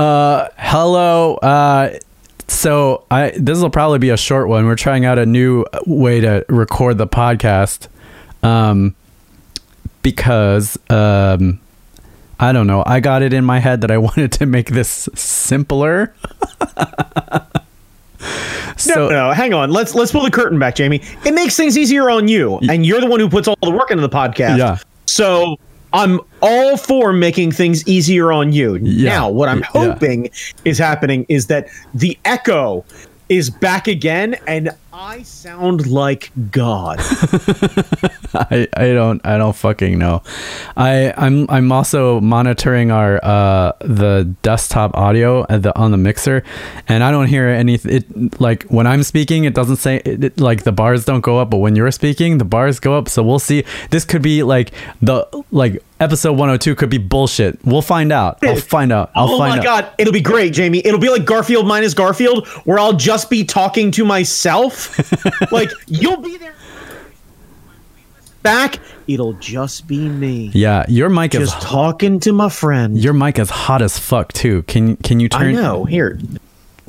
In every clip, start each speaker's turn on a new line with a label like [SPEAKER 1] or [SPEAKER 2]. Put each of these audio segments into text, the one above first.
[SPEAKER 1] Uh, hello. Uh, so I this will probably be a short one. We're trying out a new way to record the podcast. Um, because um, I don't know. I got it in my head that I wanted to make this simpler.
[SPEAKER 2] No, no, no, hang on. Let's let's pull the curtain back, Jamie. It makes things easier on you, and you're the one who puts all the work into the podcast.
[SPEAKER 1] Yeah.
[SPEAKER 2] So I'm all for making things easier on you.
[SPEAKER 1] Yeah.
[SPEAKER 2] Now, what I'm
[SPEAKER 1] Yeah.
[SPEAKER 2] hoping is happening is that the echo is back again, and I sound like God.
[SPEAKER 1] I, I don't I don't fucking know. I I'm I'm also monitoring our uh the desktop audio at the on the mixer, and I don't hear any. It like when I'm speaking, it doesn't say it, it- like the bars don't go up, but when you're speaking, the bars go up. So we'll see. This could be like the like episode 102 could be bullshit. We'll find out. I'll find out. I'll
[SPEAKER 2] oh
[SPEAKER 1] find
[SPEAKER 2] my god, it'll be great, Jamie. It'll be like Garfield minus Garfield, where I'll just be talking to myself. like you'll be there. Back, it'll just be me.
[SPEAKER 1] Yeah, your mic is
[SPEAKER 2] Just talking to my friend.
[SPEAKER 1] your mic is hot as fuck too. Can can you turn?
[SPEAKER 2] I
[SPEAKER 1] turn?
[SPEAKER 2] know. Here.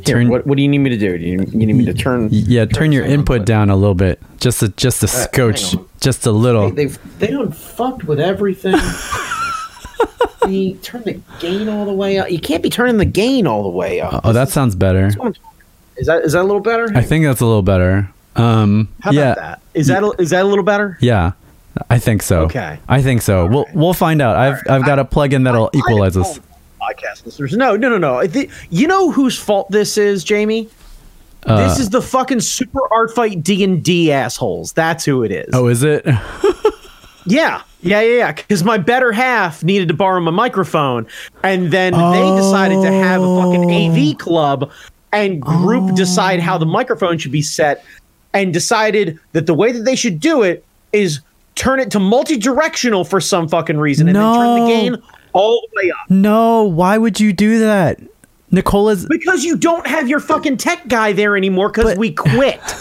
[SPEAKER 2] Here,
[SPEAKER 1] Turn-
[SPEAKER 2] what, what do you need me to do? Do you, you need me to turn?
[SPEAKER 1] Yeah, turn your
[SPEAKER 2] sound
[SPEAKER 1] input down a little bit, just a just a uh,
[SPEAKER 2] hang
[SPEAKER 1] scotch, just a little.
[SPEAKER 2] They, they've they done fucked with everything. you turn the gain all the way up. You can't be turning the gain all the way up.
[SPEAKER 1] Oh, that sounds better.
[SPEAKER 2] Is that is that a little better?
[SPEAKER 1] I think that's a little better. Um,
[SPEAKER 2] How
[SPEAKER 1] yeah,
[SPEAKER 2] about that? Is that a, is that a little better?
[SPEAKER 1] yeah, I think so.
[SPEAKER 2] Okay.
[SPEAKER 1] I think so. We'll we'll find out. I've I've got a plugin that'll equalize us.
[SPEAKER 2] Podcast listeners, no, no, no, no. I thi- you know whose fault this is, Jamie?
[SPEAKER 1] Uh,
[SPEAKER 2] this is the fucking super art fight D and D assholes. That's who it is.
[SPEAKER 1] Oh, is it?
[SPEAKER 2] Yeah, yeah, yeah, yeah. Because my better half needed to borrow my microphone, and then they decided to have a fucking AV club and group decide how the microphone should be set, and decided that the way that they should do it is turn it to multi-directional for some fucking reason, and then turn the
[SPEAKER 1] No.
[SPEAKER 2] gain all the way up.
[SPEAKER 1] no. Why would you do that? Nicola's.
[SPEAKER 2] Because you don't have your fucking tech guy there anymore because we quit.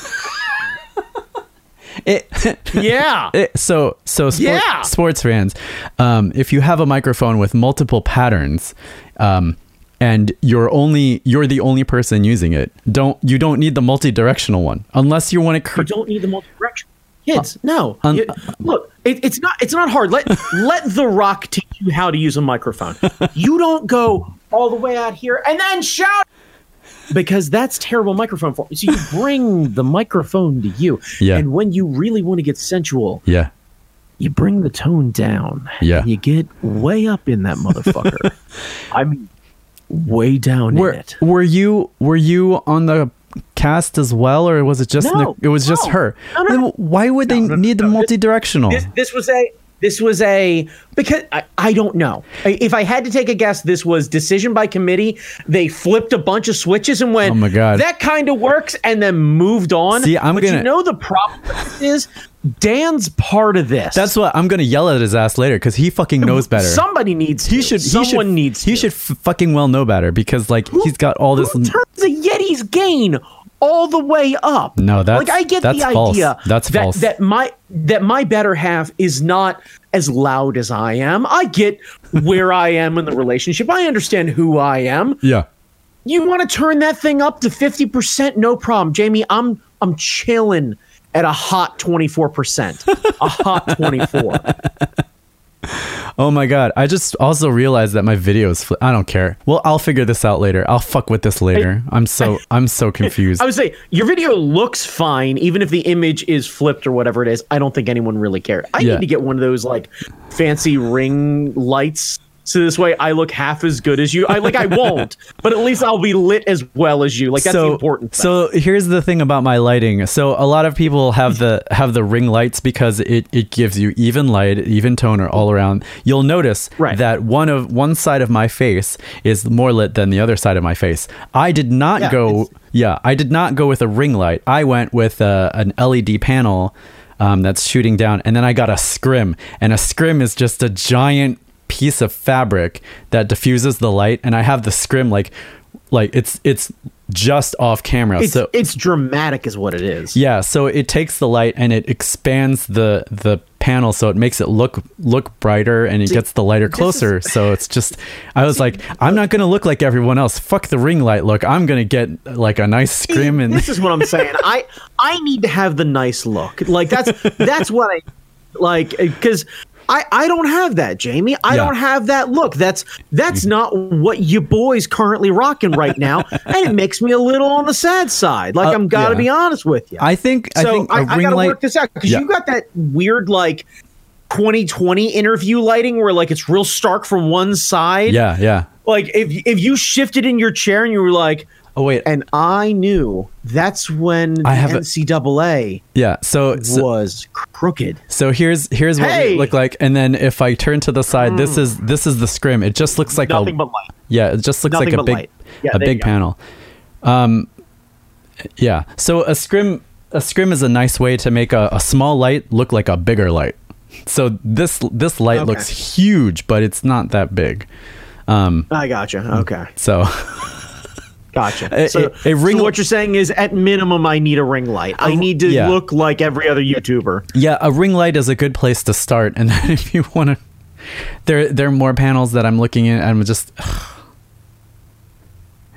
[SPEAKER 1] It,
[SPEAKER 2] yeah.
[SPEAKER 1] it, so so sport,
[SPEAKER 2] Yeah.
[SPEAKER 1] sports fans, um, if you have a microphone with multiple patterns, um, and you're only you're the only person using it, don't you don't need the multi-directional one unless you want to.
[SPEAKER 2] You don't need the multi-direction. Kids, uh, no.
[SPEAKER 1] un-
[SPEAKER 2] You- look, it, it's not. It's not hard. Let let the Rock teach you how to use a microphone. You don't go all the way out here and then shout because that's terrible microphone form. So you bring the microphone to you,
[SPEAKER 1] Yeah.
[SPEAKER 2] and when you really want to get sensual,
[SPEAKER 1] yeah.
[SPEAKER 2] you bring the tone down.
[SPEAKER 1] Yeah.
[SPEAKER 2] you get way up in that motherfucker. I mean, way down
[SPEAKER 1] Were,
[SPEAKER 2] in it.
[SPEAKER 1] were you were you on the cast as well, or was it just
[SPEAKER 2] No,
[SPEAKER 1] Nic- it was just her?
[SPEAKER 2] No, no,
[SPEAKER 1] Then why would they
[SPEAKER 2] No, no,
[SPEAKER 1] need the
[SPEAKER 2] no.
[SPEAKER 1] Multi-directional?
[SPEAKER 2] this, this was a this was a because I, I don't know if i had to take a guess this was decision by committee they flipped a bunch of switches and went
[SPEAKER 1] Oh my God.
[SPEAKER 2] that kind of works and then moved on
[SPEAKER 1] See, I'm
[SPEAKER 2] but
[SPEAKER 1] gonna-
[SPEAKER 2] you know the problem is dan's part of this
[SPEAKER 1] That's what I'm gonna yell at his ass later because he fucking knows better.
[SPEAKER 2] somebody needs
[SPEAKER 1] he
[SPEAKER 2] to.
[SPEAKER 1] should.
[SPEAKER 2] someone
[SPEAKER 1] he should,
[SPEAKER 2] needs
[SPEAKER 1] He
[SPEAKER 2] to.
[SPEAKER 1] should f- fucking well know better because like he's got all this.
[SPEAKER 2] Who turns the Yeti's gain all the way up?
[SPEAKER 1] No, that's-
[SPEAKER 2] like I get
[SPEAKER 1] that's
[SPEAKER 2] the
[SPEAKER 1] false.
[SPEAKER 2] idea.
[SPEAKER 1] That's
[SPEAKER 2] that,
[SPEAKER 1] false.
[SPEAKER 2] That my that my better half is not as loud as I am. I get where I am in the relationship. I understand who I am.
[SPEAKER 1] Yeah.
[SPEAKER 2] You want to turn that thing up to fifty percent? No problem, Jamie. I'm I'm chilling at a hot twenty four percent. A hot twenty four.
[SPEAKER 1] Oh my god! I just also realized that my video is. Fl- I don't care. Well, I'll figure this out later. I'll fuck with this later. I'm so I'm so confused.
[SPEAKER 2] I would say your video looks fine, even if the image is flipped or whatever it is. I don't think anyone really cared. I
[SPEAKER 1] Yeah.
[SPEAKER 2] need to get one of those like fancy ring lights. So this way I look half as good as you. I like I won't, but at least I'll be lit as well as you. Like that's the important thing.
[SPEAKER 1] So here's the thing about my lighting. So a lot of people have the have the ring lights because it, it gives you even light, even toner all around. You'll notice
[SPEAKER 2] Right.
[SPEAKER 1] that one of one side of my face is more lit than the other side of my face. I did not
[SPEAKER 2] Yeah,
[SPEAKER 1] go. Yeah, I did not go with a ring light. I went with uh, an LED panel um, that's shooting down, and then I got a scrim, and a scrim is just a giant piece of fabric that diffuses the light, and I have the scrim like like it's it's just off camera.
[SPEAKER 2] it's
[SPEAKER 1] so
[SPEAKER 2] it's dramatic is what it is.
[SPEAKER 1] yeah, so it takes the light and it expands the the panel so it makes it look look brighter and it
[SPEAKER 2] See,
[SPEAKER 1] gets the lighter closer so it's just i was like i'm not gonna look like everyone else fuck the ring light look i'm gonna get like a nice scrim and
[SPEAKER 2] this is what I'm saying. I I need to have the nice look. Like that's that's what I like because I I don't have that, Jamie. I
[SPEAKER 1] Yeah.
[SPEAKER 2] don't have that look. That's that's not what you boys currently rocking right now, and it makes me a little on the sad side. Like
[SPEAKER 1] Uh,
[SPEAKER 2] I'm gotta
[SPEAKER 1] yeah.
[SPEAKER 2] be honest with you.
[SPEAKER 1] i think i
[SPEAKER 2] so
[SPEAKER 1] think
[SPEAKER 2] I,
[SPEAKER 1] a
[SPEAKER 2] I
[SPEAKER 1] ring
[SPEAKER 2] gotta
[SPEAKER 1] light
[SPEAKER 2] work this out because
[SPEAKER 1] Yeah.
[SPEAKER 2] you got that weird like 2020 interview lighting where like it's real stark from one side.
[SPEAKER 1] yeah yeah
[SPEAKER 2] Like if if you shifted in your chair and you were like,
[SPEAKER 1] oh wait
[SPEAKER 2] and I knew that's when the
[SPEAKER 1] I have a-
[SPEAKER 2] NCAA
[SPEAKER 1] yeah so, so
[SPEAKER 2] was crooked.
[SPEAKER 1] So here's here's what
[SPEAKER 2] Hey!
[SPEAKER 1] we look like, and then if I turn to the side, this is this is the scrim. It just looks like
[SPEAKER 2] Nothing
[SPEAKER 1] a
[SPEAKER 2] but light.
[SPEAKER 1] yeah, it just looks
[SPEAKER 2] Nothing
[SPEAKER 1] like a big.
[SPEAKER 2] Yeah,
[SPEAKER 1] a big panel. Um, yeah. So a scrim a scrim is a nice way to make a, a small light look like a bigger light. So this this light
[SPEAKER 2] Okay.
[SPEAKER 1] looks huge, but it's not that big. Um,
[SPEAKER 2] I gotcha. Okay,
[SPEAKER 1] so
[SPEAKER 2] gotcha. So,
[SPEAKER 1] a- a ring-
[SPEAKER 2] so what you're saying is, at minimum, I need a ring light. I need to
[SPEAKER 1] yeah.
[SPEAKER 2] look like every other YouTuber.
[SPEAKER 1] yeah, a ring light is a good place to start, and then if you want to, there there are more panels that I'm looking at. I'm just.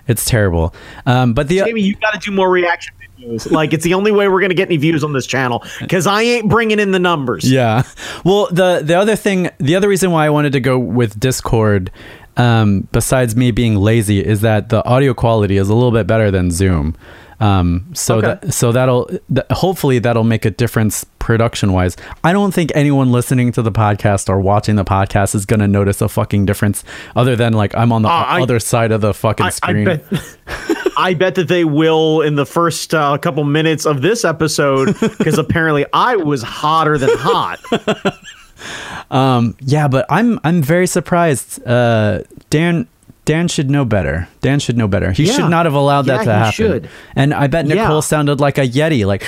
[SPEAKER 1] It's terrible. Um, but the
[SPEAKER 2] Jamie, you got to do more reaction videos. Like it's the only way we're gonna get any views on this channel because I ain't bringing in the numbers.
[SPEAKER 1] Yeah. Well, the the other thing, the other reason why I wanted to go with Discord, um, besides me being lazy, is that the audio quality is a little bit better than Zoom. Um, so
[SPEAKER 2] Okay.
[SPEAKER 1] that so that'll th- hopefully that'll make a difference production wise. I don't think anyone listening to the podcast or watching the podcast is gonna notice a fucking difference, other than like I'm on the
[SPEAKER 2] Uh, I-
[SPEAKER 1] other side of the fucking
[SPEAKER 2] I, I
[SPEAKER 1] screen.
[SPEAKER 2] bet. I bet that they will in the first uh, couple minutes of this episode because apparently I was hotter than hot.
[SPEAKER 1] Yeah, but I'm I'm very surprised. Uh, Dan Dan should know better. Dan should know better. He
[SPEAKER 2] Yeah.
[SPEAKER 1] should not have allowed that to happen.
[SPEAKER 2] should.
[SPEAKER 1] And I bet Nicole
[SPEAKER 2] Yeah.
[SPEAKER 1] sounded like a yeti, like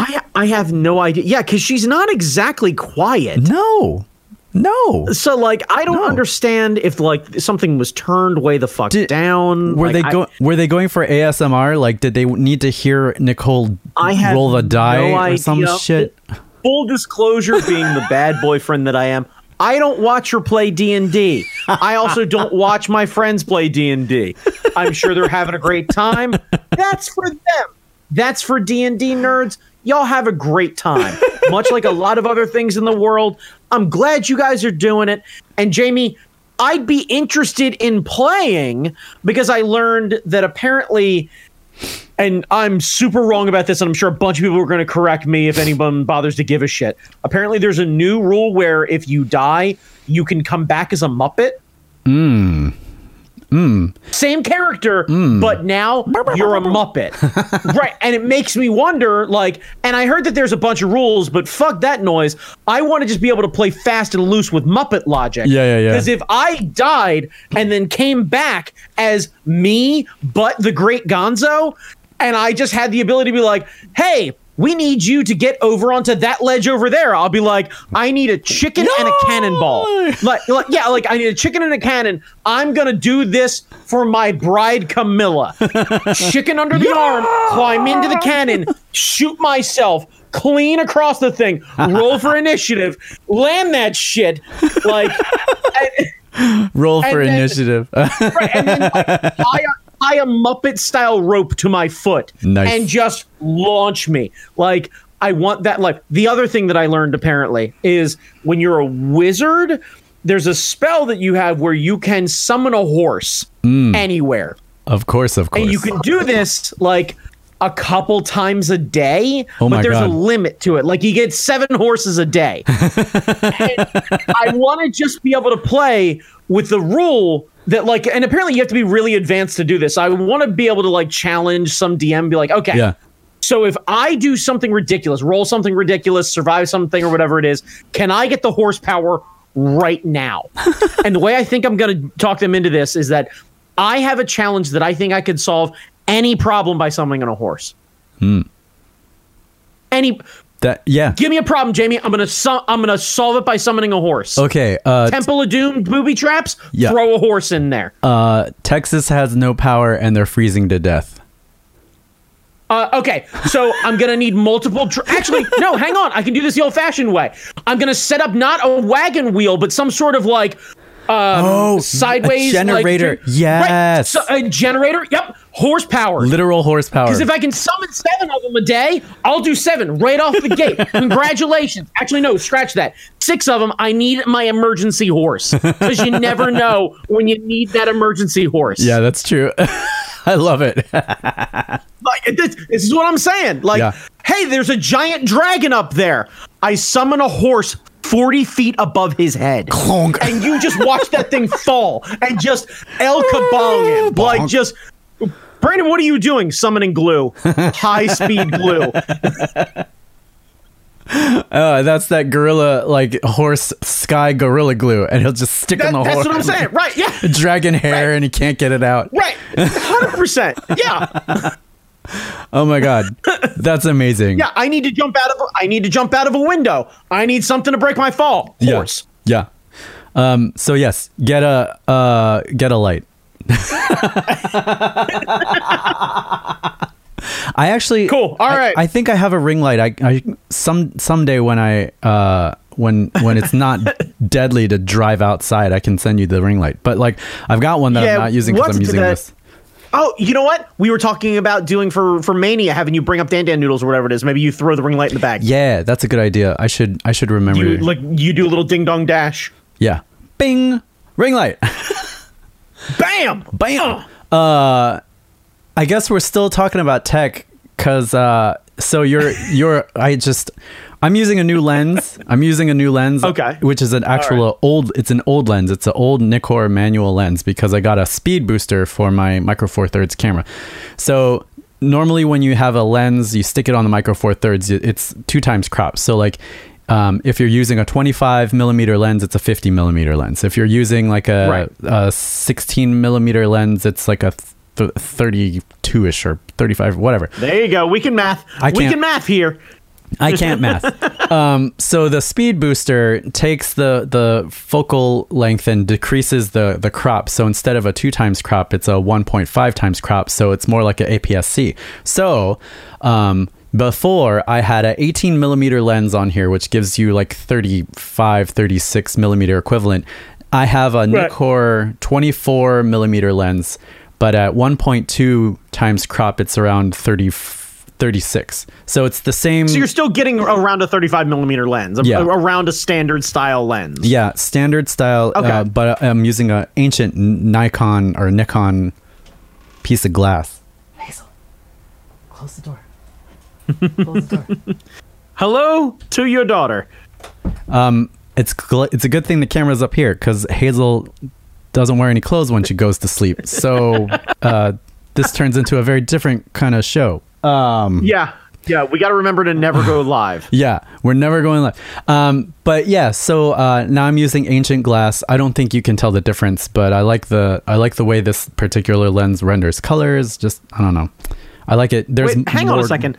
[SPEAKER 2] I I have no idea. Yeah, because she's not exactly quiet.
[SPEAKER 1] no, no.
[SPEAKER 2] So like I don't
[SPEAKER 1] No.
[SPEAKER 2] understand if like something was turned way the fuck
[SPEAKER 1] Did-
[SPEAKER 2] down.
[SPEAKER 1] Were
[SPEAKER 2] Like,
[SPEAKER 1] they
[SPEAKER 2] I-
[SPEAKER 1] go? Were they going for ASMR? Like, did they need to hear Nicole
[SPEAKER 2] I
[SPEAKER 1] roll the die
[SPEAKER 2] no
[SPEAKER 1] or some
[SPEAKER 2] idea.
[SPEAKER 1] shit?
[SPEAKER 2] Full disclosure, being the bad boyfriend that I am, I don't watch her play D and D. I also don't watch my friends play D and D. I'm sure they're having a great time. That's for them. That's for D and D nerds. Y'all have a great time. Much like a lot of other things in the world. I'm glad you guys are doing it. And Jamie, I'd be interested in playing because I learned that apparently and I'm super wrong about this, and I'm sure a bunch of people are going to correct me if anyone bothers to give a shit. Apparently, there's a new rule where if you die, you can come back as a Muppet. Hmm. Same character, but now you're a Muppet. right. And it makes me wonder, like, and I heard that there's a bunch of rules, but fuck that noise. I want to just be able to play fast and loose with Muppet logic.
[SPEAKER 1] Yeah, yeah, yeah.
[SPEAKER 2] Because if I died and then came back as me, but the great Gonzo, and I just had the ability to be like, hey, we need you to get over onto that ledge over there. I'll be like, I need a chicken and a cannonball. Like, like, yeah, like I need a chicken and a cannon. I'm gonna do this for my bride Camilla. chicken under the arm, climb into the cannon, shoot myself, clean across the thing, roll for initiative, land that shit. Like,
[SPEAKER 1] Roll for
[SPEAKER 2] And then-
[SPEAKER 1] initiative.
[SPEAKER 2] right, and then like, tie a Muppet style rope to my foot
[SPEAKER 1] Nice.
[SPEAKER 2] and just launch me. Like I want that. life. the other thing that I learned apparently is when you're a wizard, there's a spell that you have where you can summon a horse hmm. anywhere,
[SPEAKER 1] of course, of course.
[SPEAKER 2] and you can do this like. A couple times a day,
[SPEAKER 1] Oh
[SPEAKER 2] but there's
[SPEAKER 1] God.
[SPEAKER 2] a limit to it. Like you get seven horses a day. I want to just be able to play with the rule that like, and apparently you have to be really advanced to do this. I want to be able to like challenge some DM, be like, okay,
[SPEAKER 1] yeah.
[SPEAKER 2] so if I do something ridiculous, roll something ridiculous, survive something or whatever it is, can I get the horsepower right now? and the way I think I'm going to talk them into this is that I have a challenge that I think I could solve any problem by summoning on a horse. Hmm. Any,
[SPEAKER 1] That yeah.
[SPEAKER 2] give me a problem, Jamie. I'm gonna su- I'm gonna solve it by summoning a horse.
[SPEAKER 1] Okay. Uh,
[SPEAKER 2] Temple of Doom booby traps.
[SPEAKER 1] Yeah.
[SPEAKER 2] Throw a horse in there.
[SPEAKER 1] uh, Texas has no power and they're freezing to death.
[SPEAKER 2] Uh, okay, so I'm gonna need multiple. Dr- Actually, no, hang on. I can do this the old-fashioned way. I'm gonna set up not a wagon wheel, but some sort of like um,
[SPEAKER 1] Oh,
[SPEAKER 2] sideways
[SPEAKER 1] generator.
[SPEAKER 2] Like,
[SPEAKER 1] Yes.
[SPEAKER 2] so, a generator. Yep, horsepower.
[SPEAKER 1] Literal horsepower.
[SPEAKER 2] Because if I can summon seven of them a day, I'll do seven right off the gate. Congratulations. Actually, no, scratch that. Six of them. I need my emergency horse because you never know when you need that emergency horse.
[SPEAKER 1] yeah, that's true. I love it.
[SPEAKER 2] Like this, this is what I'm saying. Like,
[SPEAKER 1] Yeah.
[SPEAKER 2] hey, there's a giant dragon up there. I summon a horse 40 feet above his head.
[SPEAKER 1] Clonk.
[SPEAKER 2] And you just watch that thing fall and just El Kabong him. Like, just. Brandon, what are you doing? Summoning glue, high speed glue.
[SPEAKER 1] Uh, that's that gorilla, like horse sky gorilla glue, and he'll just stick
[SPEAKER 2] That-
[SPEAKER 1] on the
[SPEAKER 2] that's
[SPEAKER 1] horse.
[SPEAKER 2] what I'm saying. Right? Yeah.
[SPEAKER 1] Dragon hair, and he can't get it out.
[SPEAKER 2] Right. 100%. Yeah.
[SPEAKER 1] Oh my god, that's amazing.
[SPEAKER 2] Yeah. I need to jump out of. A, I need to jump out of a window. I need something to break my fall.
[SPEAKER 1] Yeah.
[SPEAKER 2] Horse.
[SPEAKER 1] Yeah. Um. So yes, get a uh get a light. I actually
[SPEAKER 2] Cool. All right.
[SPEAKER 1] I- I, think I have a ring light. I, I some someday when I uh when when it's not deadly to drive outside, I can send you the ring light. But like I've got one that
[SPEAKER 2] Yeah,
[SPEAKER 1] I'm not using because I'm using
[SPEAKER 2] that-
[SPEAKER 1] this.
[SPEAKER 2] Oh, you know what? We were talking about doing for for Mania, having you bring up Dan Dan noodles or whatever it is. Maybe you throw the ring light in the bag.
[SPEAKER 1] Yeah, that's a good idea. I should I should remember.
[SPEAKER 2] You like you do a little ding dong dash.
[SPEAKER 1] yeah. Bing. Ring light.
[SPEAKER 2] Bam.
[SPEAKER 1] Bam. Uh, I guess we're still talking about tech because uh, so you're you're I just I'm using a new lens. I'm using a new lens.
[SPEAKER 2] Okay.
[SPEAKER 1] Which is an actual
[SPEAKER 2] right.
[SPEAKER 1] old. It's an old lens. It's an old Nikkor manual lens because I got a speed booster for my Micro Four Thirds camera. So normally when you have a lens, you stick it on the Micro Four Thirds. It's two times crop. So like. Um, if you're using a 25 millimeter lens, it's a 50 millimeter lens. If you're using like a,
[SPEAKER 2] Right.
[SPEAKER 1] a 16 millimeter lens, it's like a th- 32 ish or 35, whatever.
[SPEAKER 2] There you go. We can math.
[SPEAKER 1] I
[SPEAKER 2] we can math here.
[SPEAKER 1] I can't math. Um, so the speed booster takes the the focal length and decreases the the crop. So instead of a two times crop, it's a 1.5 times crop. So it's more like an APS-C. So um, before I had a 18 millimeter lens on here, which gives you like 35, 36 millimeter equivalent. I have a
[SPEAKER 2] Right.
[SPEAKER 1] Nikkor 24 millimeter lens, but at 1.2 times crop, it's around 30. 36 so it's the same
[SPEAKER 2] So you're still getting around a 35 millimeter lens,
[SPEAKER 1] Yeah.
[SPEAKER 2] around a standard style lens.
[SPEAKER 1] Yeah, standard style.
[SPEAKER 2] Okay.
[SPEAKER 1] Uh, but I'm using an ancient Nikon or Nikon piece of glass. Hazel, close the door. Close the door.
[SPEAKER 2] Hello to your daughter.
[SPEAKER 1] Um, it's gl- it's a good thing the camera's up here because Hazel doesn't wear any clothes when she goes to sleep. So uh, this turns into a very different kind of show. Um,
[SPEAKER 2] Yeah. Yeah. We got to remember to never go live.
[SPEAKER 1] Yeah, we're never going live. Um, but yeah, so uh, now I'm using ancient glass. I don't think you can tell the difference, but I like the I like the way this particular lens renders colors. Just I don't know, I like it. There's
[SPEAKER 2] Wait, hang on a second.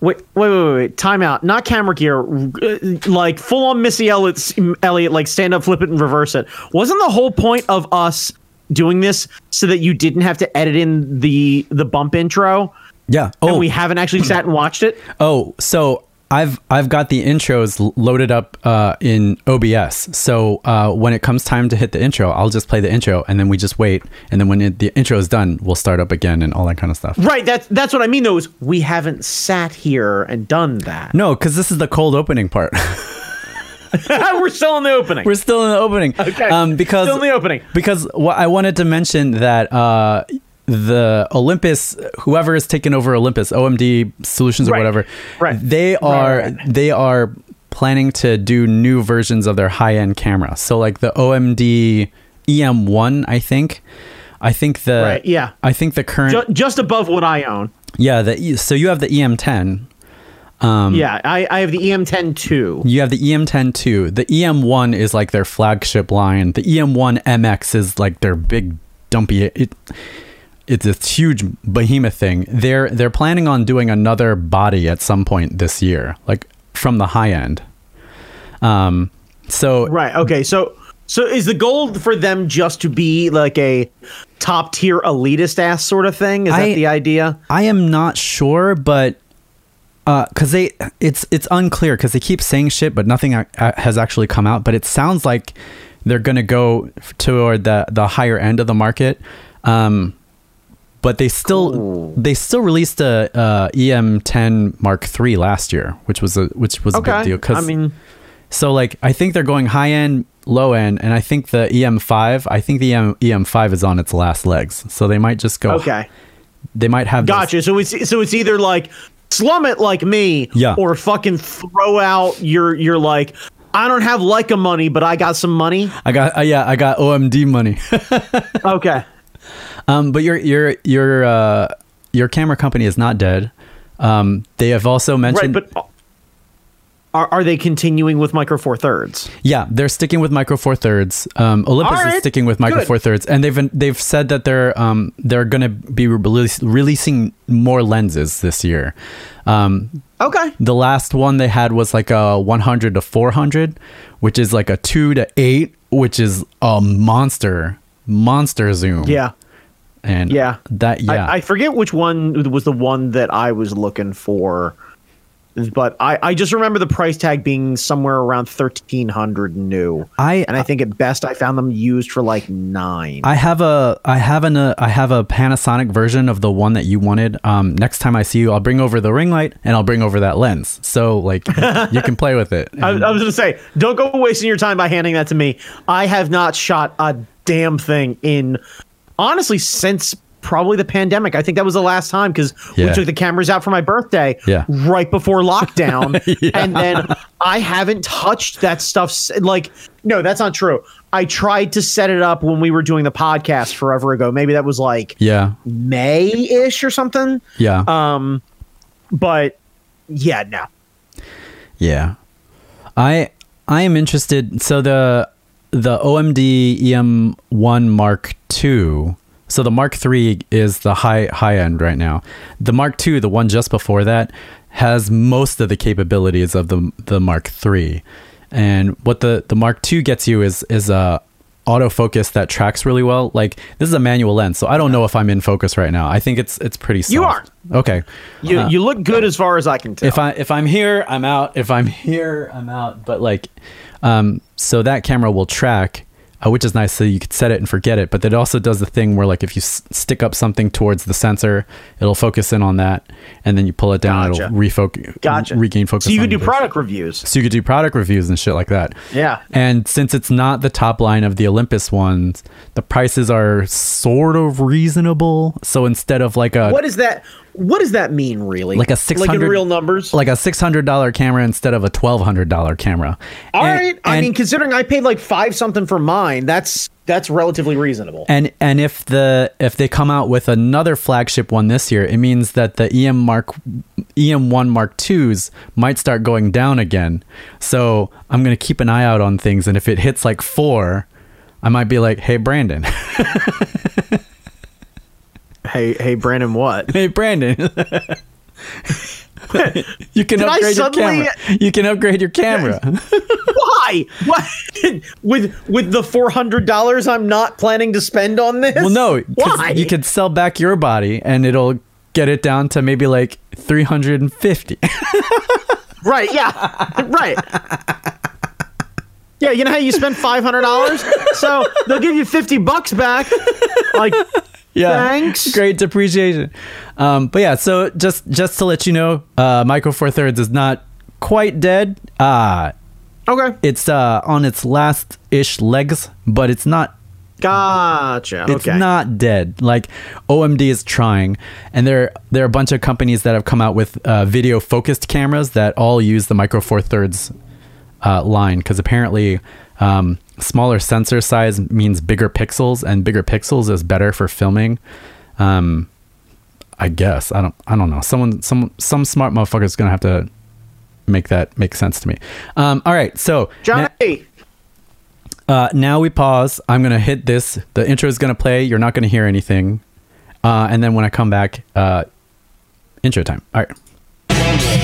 [SPEAKER 2] Wait, wait, wait, wait. Time out. Not camera gear. uh, Like full on Missy Elliott, Elliott, like stand up, flip it, and reverse it. Wasn't the whole point of us doing this so that you didn't have to edit in the the bump intro?
[SPEAKER 1] Yeah.
[SPEAKER 2] And
[SPEAKER 1] Oh,
[SPEAKER 2] we haven't actually sat and watched it.
[SPEAKER 1] oh. So I've I've got the intros loaded up uh, in OBS. So uh, when it comes time to hit the intro, I'll just play the intro, and then we just wait. And then when it, the intro is done, we'll start up again and all that kind of stuff.
[SPEAKER 2] Right. That's that's what I mean. Though is we haven't sat here and done that.
[SPEAKER 1] No, because this is the cold opening part.
[SPEAKER 2] We're still in the opening.
[SPEAKER 1] We're still in the opening.
[SPEAKER 2] Okay.
[SPEAKER 1] Um, because
[SPEAKER 2] Still in the opening.
[SPEAKER 1] Because what I wanted to mention that uh, the Olympus, whoever is taking over Olympus, OMD Solutions or
[SPEAKER 2] Right.
[SPEAKER 1] whatever,
[SPEAKER 2] Right.
[SPEAKER 1] they are
[SPEAKER 2] right,
[SPEAKER 1] they are planning to do new versions of their high end camera. So like the OMD EM1, I think. I think the
[SPEAKER 2] Right, yeah.
[SPEAKER 1] I think the current
[SPEAKER 2] Ju- just above what I own.
[SPEAKER 1] yeah the so you have the EM10 Um,
[SPEAKER 2] yeah, I, I have the E EM10 2.
[SPEAKER 1] You have the E EM10 too. The EM1 is like their flagship line. The EM1 MX is like their big dumpy. It, it's a huge behemoth thing. They're they're planning on doing another body at some point this year, like from the high end. Um, so
[SPEAKER 2] Right. Okay. So So is the goal for them just to be like a top tier elitist ass sort of thing? Is
[SPEAKER 1] I-
[SPEAKER 2] that the idea?
[SPEAKER 1] I am not sure, but because they it's it's unclear because they keep saying shit, but nothing a- has actually come out. But it sounds like they're gonna go toward the the higher end of the market. Um, but they still
[SPEAKER 2] Cool.
[SPEAKER 1] they still released a, uh EM10 Mark III last year, which was a which was a big deal. Cause
[SPEAKER 2] I mean,
[SPEAKER 1] so like I think they're going high end, low end, and I think the EM5. I think the EM, EM5 is on its last legs, so they might just go.
[SPEAKER 2] okay.
[SPEAKER 1] They might have.
[SPEAKER 2] Gotcha. So it's so it's either like slum it like me,
[SPEAKER 1] Yeah.
[SPEAKER 2] or fucking throw out your your like I don't have Leica money, but I got some money.
[SPEAKER 1] I got uh, yeah, I got OMD money.
[SPEAKER 2] Okay.
[SPEAKER 1] Um, but your your your uh, your camera company is not dead. Um, they have also mentioned.
[SPEAKER 2] Right, but are, are they continuing with Micro Four Thirds?
[SPEAKER 1] yeah, they're sticking with Micro Four Thirds. Um, Olympus
[SPEAKER 2] All
[SPEAKER 1] is sticking with Micro
[SPEAKER 2] good.
[SPEAKER 1] Four Thirds, and they've they've said that they're um they're gonna be release, releasing more lenses this year. Um,
[SPEAKER 2] Okay.
[SPEAKER 1] the last one they had was like a 100 to 400 which is like a 2 to 8 which is a monster monster zoom
[SPEAKER 2] Yeah.
[SPEAKER 1] and
[SPEAKER 2] Yeah.
[SPEAKER 1] that yeah
[SPEAKER 2] I, I forget which one was the one that I was looking for, but I, I just remember the price tag being somewhere around thirteen hundred new.
[SPEAKER 1] I-
[SPEAKER 2] and I think at best I found them used for like nine.
[SPEAKER 1] I have a I have an uh, I have a Panasonic version of the one that you wanted. Um, next time I see you, I'll bring over the ring light and I'll bring over that lens. So like you can play with it.
[SPEAKER 2] I, I was gonna say, don't go wasting your time by handing that to me. I have not shot a damn thing in honestly since probably the pandemic. I think that was the last time because
[SPEAKER 1] Yeah.
[SPEAKER 2] we took the cameras out for my birthday
[SPEAKER 1] Yeah.
[SPEAKER 2] right before lockdown,
[SPEAKER 1] Yeah.
[SPEAKER 2] and then I haven't touched that stuff. Like, no, that's not true. I tried to set it up when we were doing the podcast forever ago. Maybe that was like
[SPEAKER 1] yeah,
[SPEAKER 2] May ish or something.
[SPEAKER 1] yeah,
[SPEAKER 2] Um, but yeah, no.
[SPEAKER 1] yeah. I I am interested. So the the OMD EM1 Mark II. So the Mark III is the high high end right now. The Mark II, the one just before that, has most of the capabilities of the the Mark III. And what the the Mark II gets you is is a autofocus that tracks really well. Like this is a manual lens, so I don't know if I'm in focus right now. I think it's it's pretty. Soft.
[SPEAKER 2] You are.
[SPEAKER 1] okay.
[SPEAKER 2] You
[SPEAKER 1] Uh,
[SPEAKER 2] you look good as far as I can tell.
[SPEAKER 1] if I if I'm here, I'm out. If I'm here, I'm out. But like, um, so that camera will track, uh, which is nice. So you could set it and forget it. But it also does the thing where like if you s- stick up something towards the sensor, it'll focus in on that, and then you pull it down,
[SPEAKER 2] Gotcha.
[SPEAKER 1] it'll refocus,
[SPEAKER 2] Gotcha.
[SPEAKER 1] regain focus.
[SPEAKER 2] So you could do product reviews.
[SPEAKER 1] So you could do product reviews and shit like that.
[SPEAKER 2] Yeah.
[SPEAKER 1] And since it's not the top line of the Olympus ones, the prices are sort of reasonable. So instead of like a
[SPEAKER 2] What is that? What does that mean, really?
[SPEAKER 1] like a
[SPEAKER 2] like in real numbers.
[SPEAKER 1] like a six hundred dollar camera instead of a twelve hundred dollar camera.
[SPEAKER 2] All
[SPEAKER 1] And-
[SPEAKER 2] right. I
[SPEAKER 1] and-
[SPEAKER 2] mean, considering I paid like five something for mine, that's that's relatively reasonable.
[SPEAKER 1] and and if the if they come out with another flagship one this year, it means that the EM Mark EM one Mark twos might start going down again. So I'm gonna keep an eye out on things, and if it hits like four, I might be like, "Hey, Brandon,
[SPEAKER 2] hey, hey, Brandon, what?
[SPEAKER 1] hey, Brandon." you can
[SPEAKER 2] Did
[SPEAKER 1] upgrade your camera. You can upgrade your camera.
[SPEAKER 2] Why? What? with with the four hundred dollars I'm not planning to spend on this?
[SPEAKER 1] Well, no.
[SPEAKER 2] Why?
[SPEAKER 1] you could sell back your body, and it'll get it down to maybe like three hundred and fifty.
[SPEAKER 2] Right. Yeah. right. Yeah, you know how you spend five hundred dollars, so they'll give you fifty bucks back. Like,
[SPEAKER 1] yeah,
[SPEAKER 2] Thanks.
[SPEAKER 1] Great depreciation. Um, but yeah, so just just to let you know, uh, Micro Four Thirds is not quite dead. Uh
[SPEAKER 2] okay,
[SPEAKER 1] it's uh on its last ish legs, but it's not
[SPEAKER 2] gotcha.
[SPEAKER 1] it's
[SPEAKER 2] okay.
[SPEAKER 1] not dead. Like OMD is trying, and there there are a bunch of companies that have come out with uh, video focused cameras that all use the Micro Four Thirds uh, line because apparently um, smaller sensor size means bigger pixels, and bigger pixels is better for filming. Um, I guess I don't I don't know. Someone some some smart motherfucker is gonna have to make that make sense to me. Um, all right, so
[SPEAKER 2] Johnny.
[SPEAKER 1] na- uh, now we pause. I'm gonna hit this. The intro is gonna play. You're not gonna hear anything, uh, and then when I come back, uh, intro time. All right.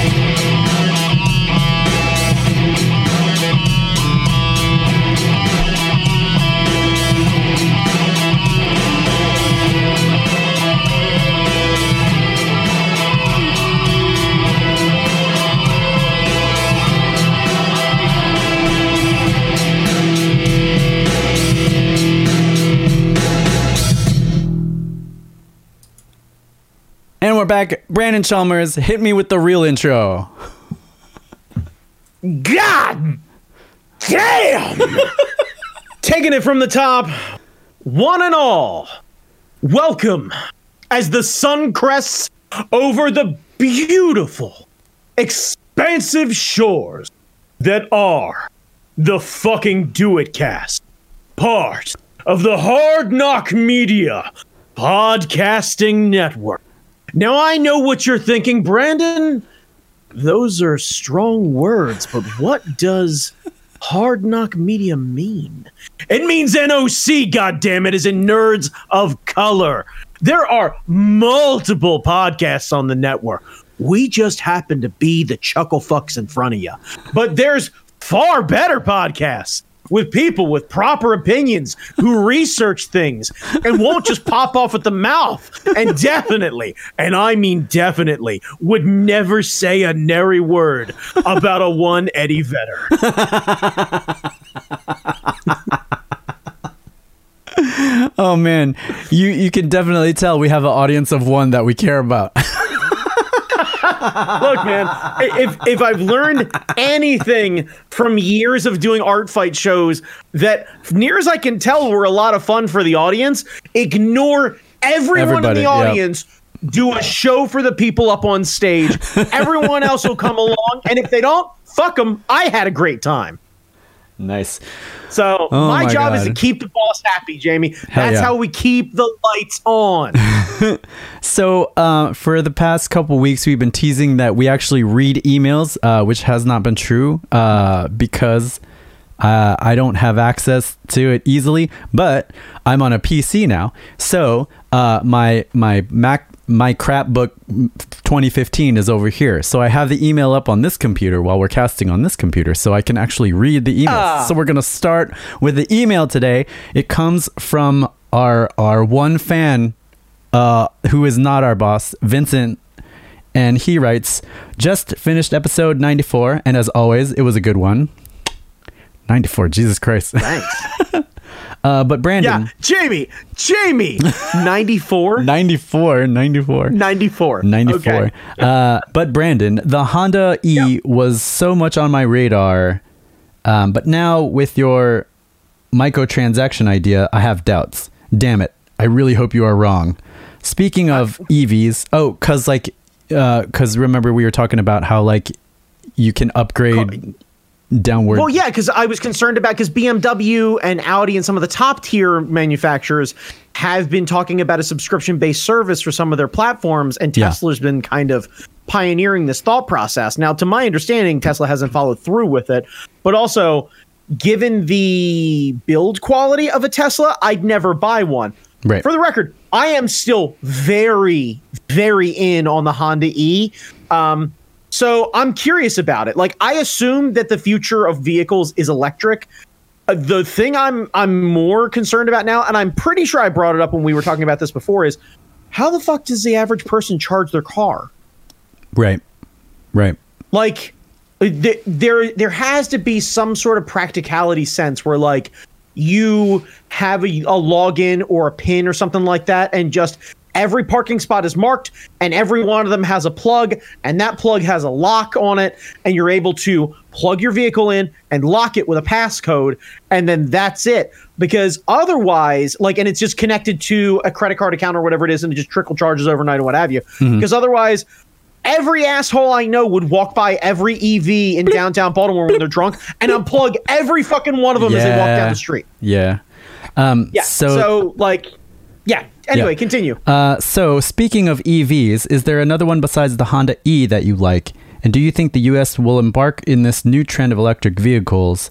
[SPEAKER 1] Brandon Chalmers, hit me with the real intro.
[SPEAKER 2] God damn! Taking it from the top, one and all, welcome as the sun crests over the beautiful, expansive shores that are the fucking Do It Cast, part of the Hard NOC Media Podcasting Network. Now I know what you're thinking, Brandon. Those are strong words, but what does Hard NOC Media mean? It means NOC, goddammit, is in Nerds of Color. There are multiple podcasts on the network. We just happen to be the chuckle fucks in front of you. But there's far better podcasts with people with proper opinions who research things and won't just pop off at the mouth. And definitely, and I mean definitely, would never say a nary word about a one Eddie Vedder.
[SPEAKER 1] Oh man, you you can definitely tell we have an audience of one that we care about.
[SPEAKER 2] Look, man, if if I've learned anything from years of doing art fight shows that near as I can tell were a lot of fun for the audience, ignore everyone
[SPEAKER 1] Everybody,
[SPEAKER 2] in the audience. Do a show for the people up on stage. Everyone else will come along, and if they don't, fuck them. I had a great time.
[SPEAKER 1] Nice.
[SPEAKER 2] So
[SPEAKER 1] Oh
[SPEAKER 2] my,
[SPEAKER 1] my
[SPEAKER 2] job is to keep the boss happy, Jamie.
[SPEAKER 1] Hell
[SPEAKER 2] That's
[SPEAKER 1] yeah.
[SPEAKER 2] how we keep the lights on.
[SPEAKER 1] So, uh, for the past couple weeks, we've been teasing that we actually read emails, uh, which has not been true uh, because uh, I don't have access to it easily. But I'm on a PC now, so uh, my my Mac my crap book 2015 is over here. So I have the email up on this computer while we're casting on this computer, so I can actually read the emails. So we're gonna start with the email today. It comes from our our one fan uh, who is not our boss, Vincent. And he writes, just finished episode 94, and as always, it was a good one. 94, Jesus Christ.
[SPEAKER 2] Thanks.
[SPEAKER 1] Uh, but Brandon,
[SPEAKER 2] Yeah, Jamie, Jamie, 94,
[SPEAKER 1] 94, 94.
[SPEAKER 2] 94.
[SPEAKER 1] 94.
[SPEAKER 2] Okay.
[SPEAKER 1] Uh, but Brandon, the Honda E was so much on my radar. Um, but now with your microtransaction idea, I have doubts. Damn it. I really hope you are wrong. Speaking of EVs, oh, cause like, uh, cause remember we were talking about how like you can upgrade downward.
[SPEAKER 2] Well, yeah, because I was concerned about because BMW and Audi and some of the top tier manufacturers have been talking about a subscription based service for some of their platforms, and
[SPEAKER 1] Yeah.
[SPEAKER 2] Tesla's been kind of pioneering this thought process. Now, to my understanding, Tesla hasn't followed through with it, but also given the build quality of a Tesla, I'd never buy one.
[SPEAKER 1] Right.
[SPEAKER 2] For the record, I am still very, very in on the Honda E. Um, so I'm curious about it. Like I assume that the future of vehicles is electric. Uh, the thing I'm I'm more concerned about now, and I'm pretty sure I brought it up when we were talking about this before, is how the fuck does the average person charge their car?
[SPEAKER 1] right. Right.
[SPEAKER 2] like th- there there has to be some sort of practicality sense where like you have a, a login or a pin or something like that and just every parking spot is marked and every one of them has a plug and that plug has a lock on it and you're able to plug your vehicle in and lock it with a passcode and then that's it because otherwise like and it's just connected to a credit card account or whatever it is and it just trickle charges overnight or what have you because otherwise every asshole I know would walk by every EV in downtown Baltimore when they're drunk and unplug every fucking one of them as they walk down the street.
[SPEAKER 1] Yeah. Um,
[SPEAKER 2] Yeah.
[SPEAKER 1] so,
[SPEAKER 2] So, like, yeah. Anyway,
[SPEAKER 1] Yeah.
[SPEAKER 2] continue.
[SPEAKER 1] Uh, so speaking of EVs, is there another one besides the Honda E that you like? And do you think the U.S. will embark in this new trend of electric vehicles?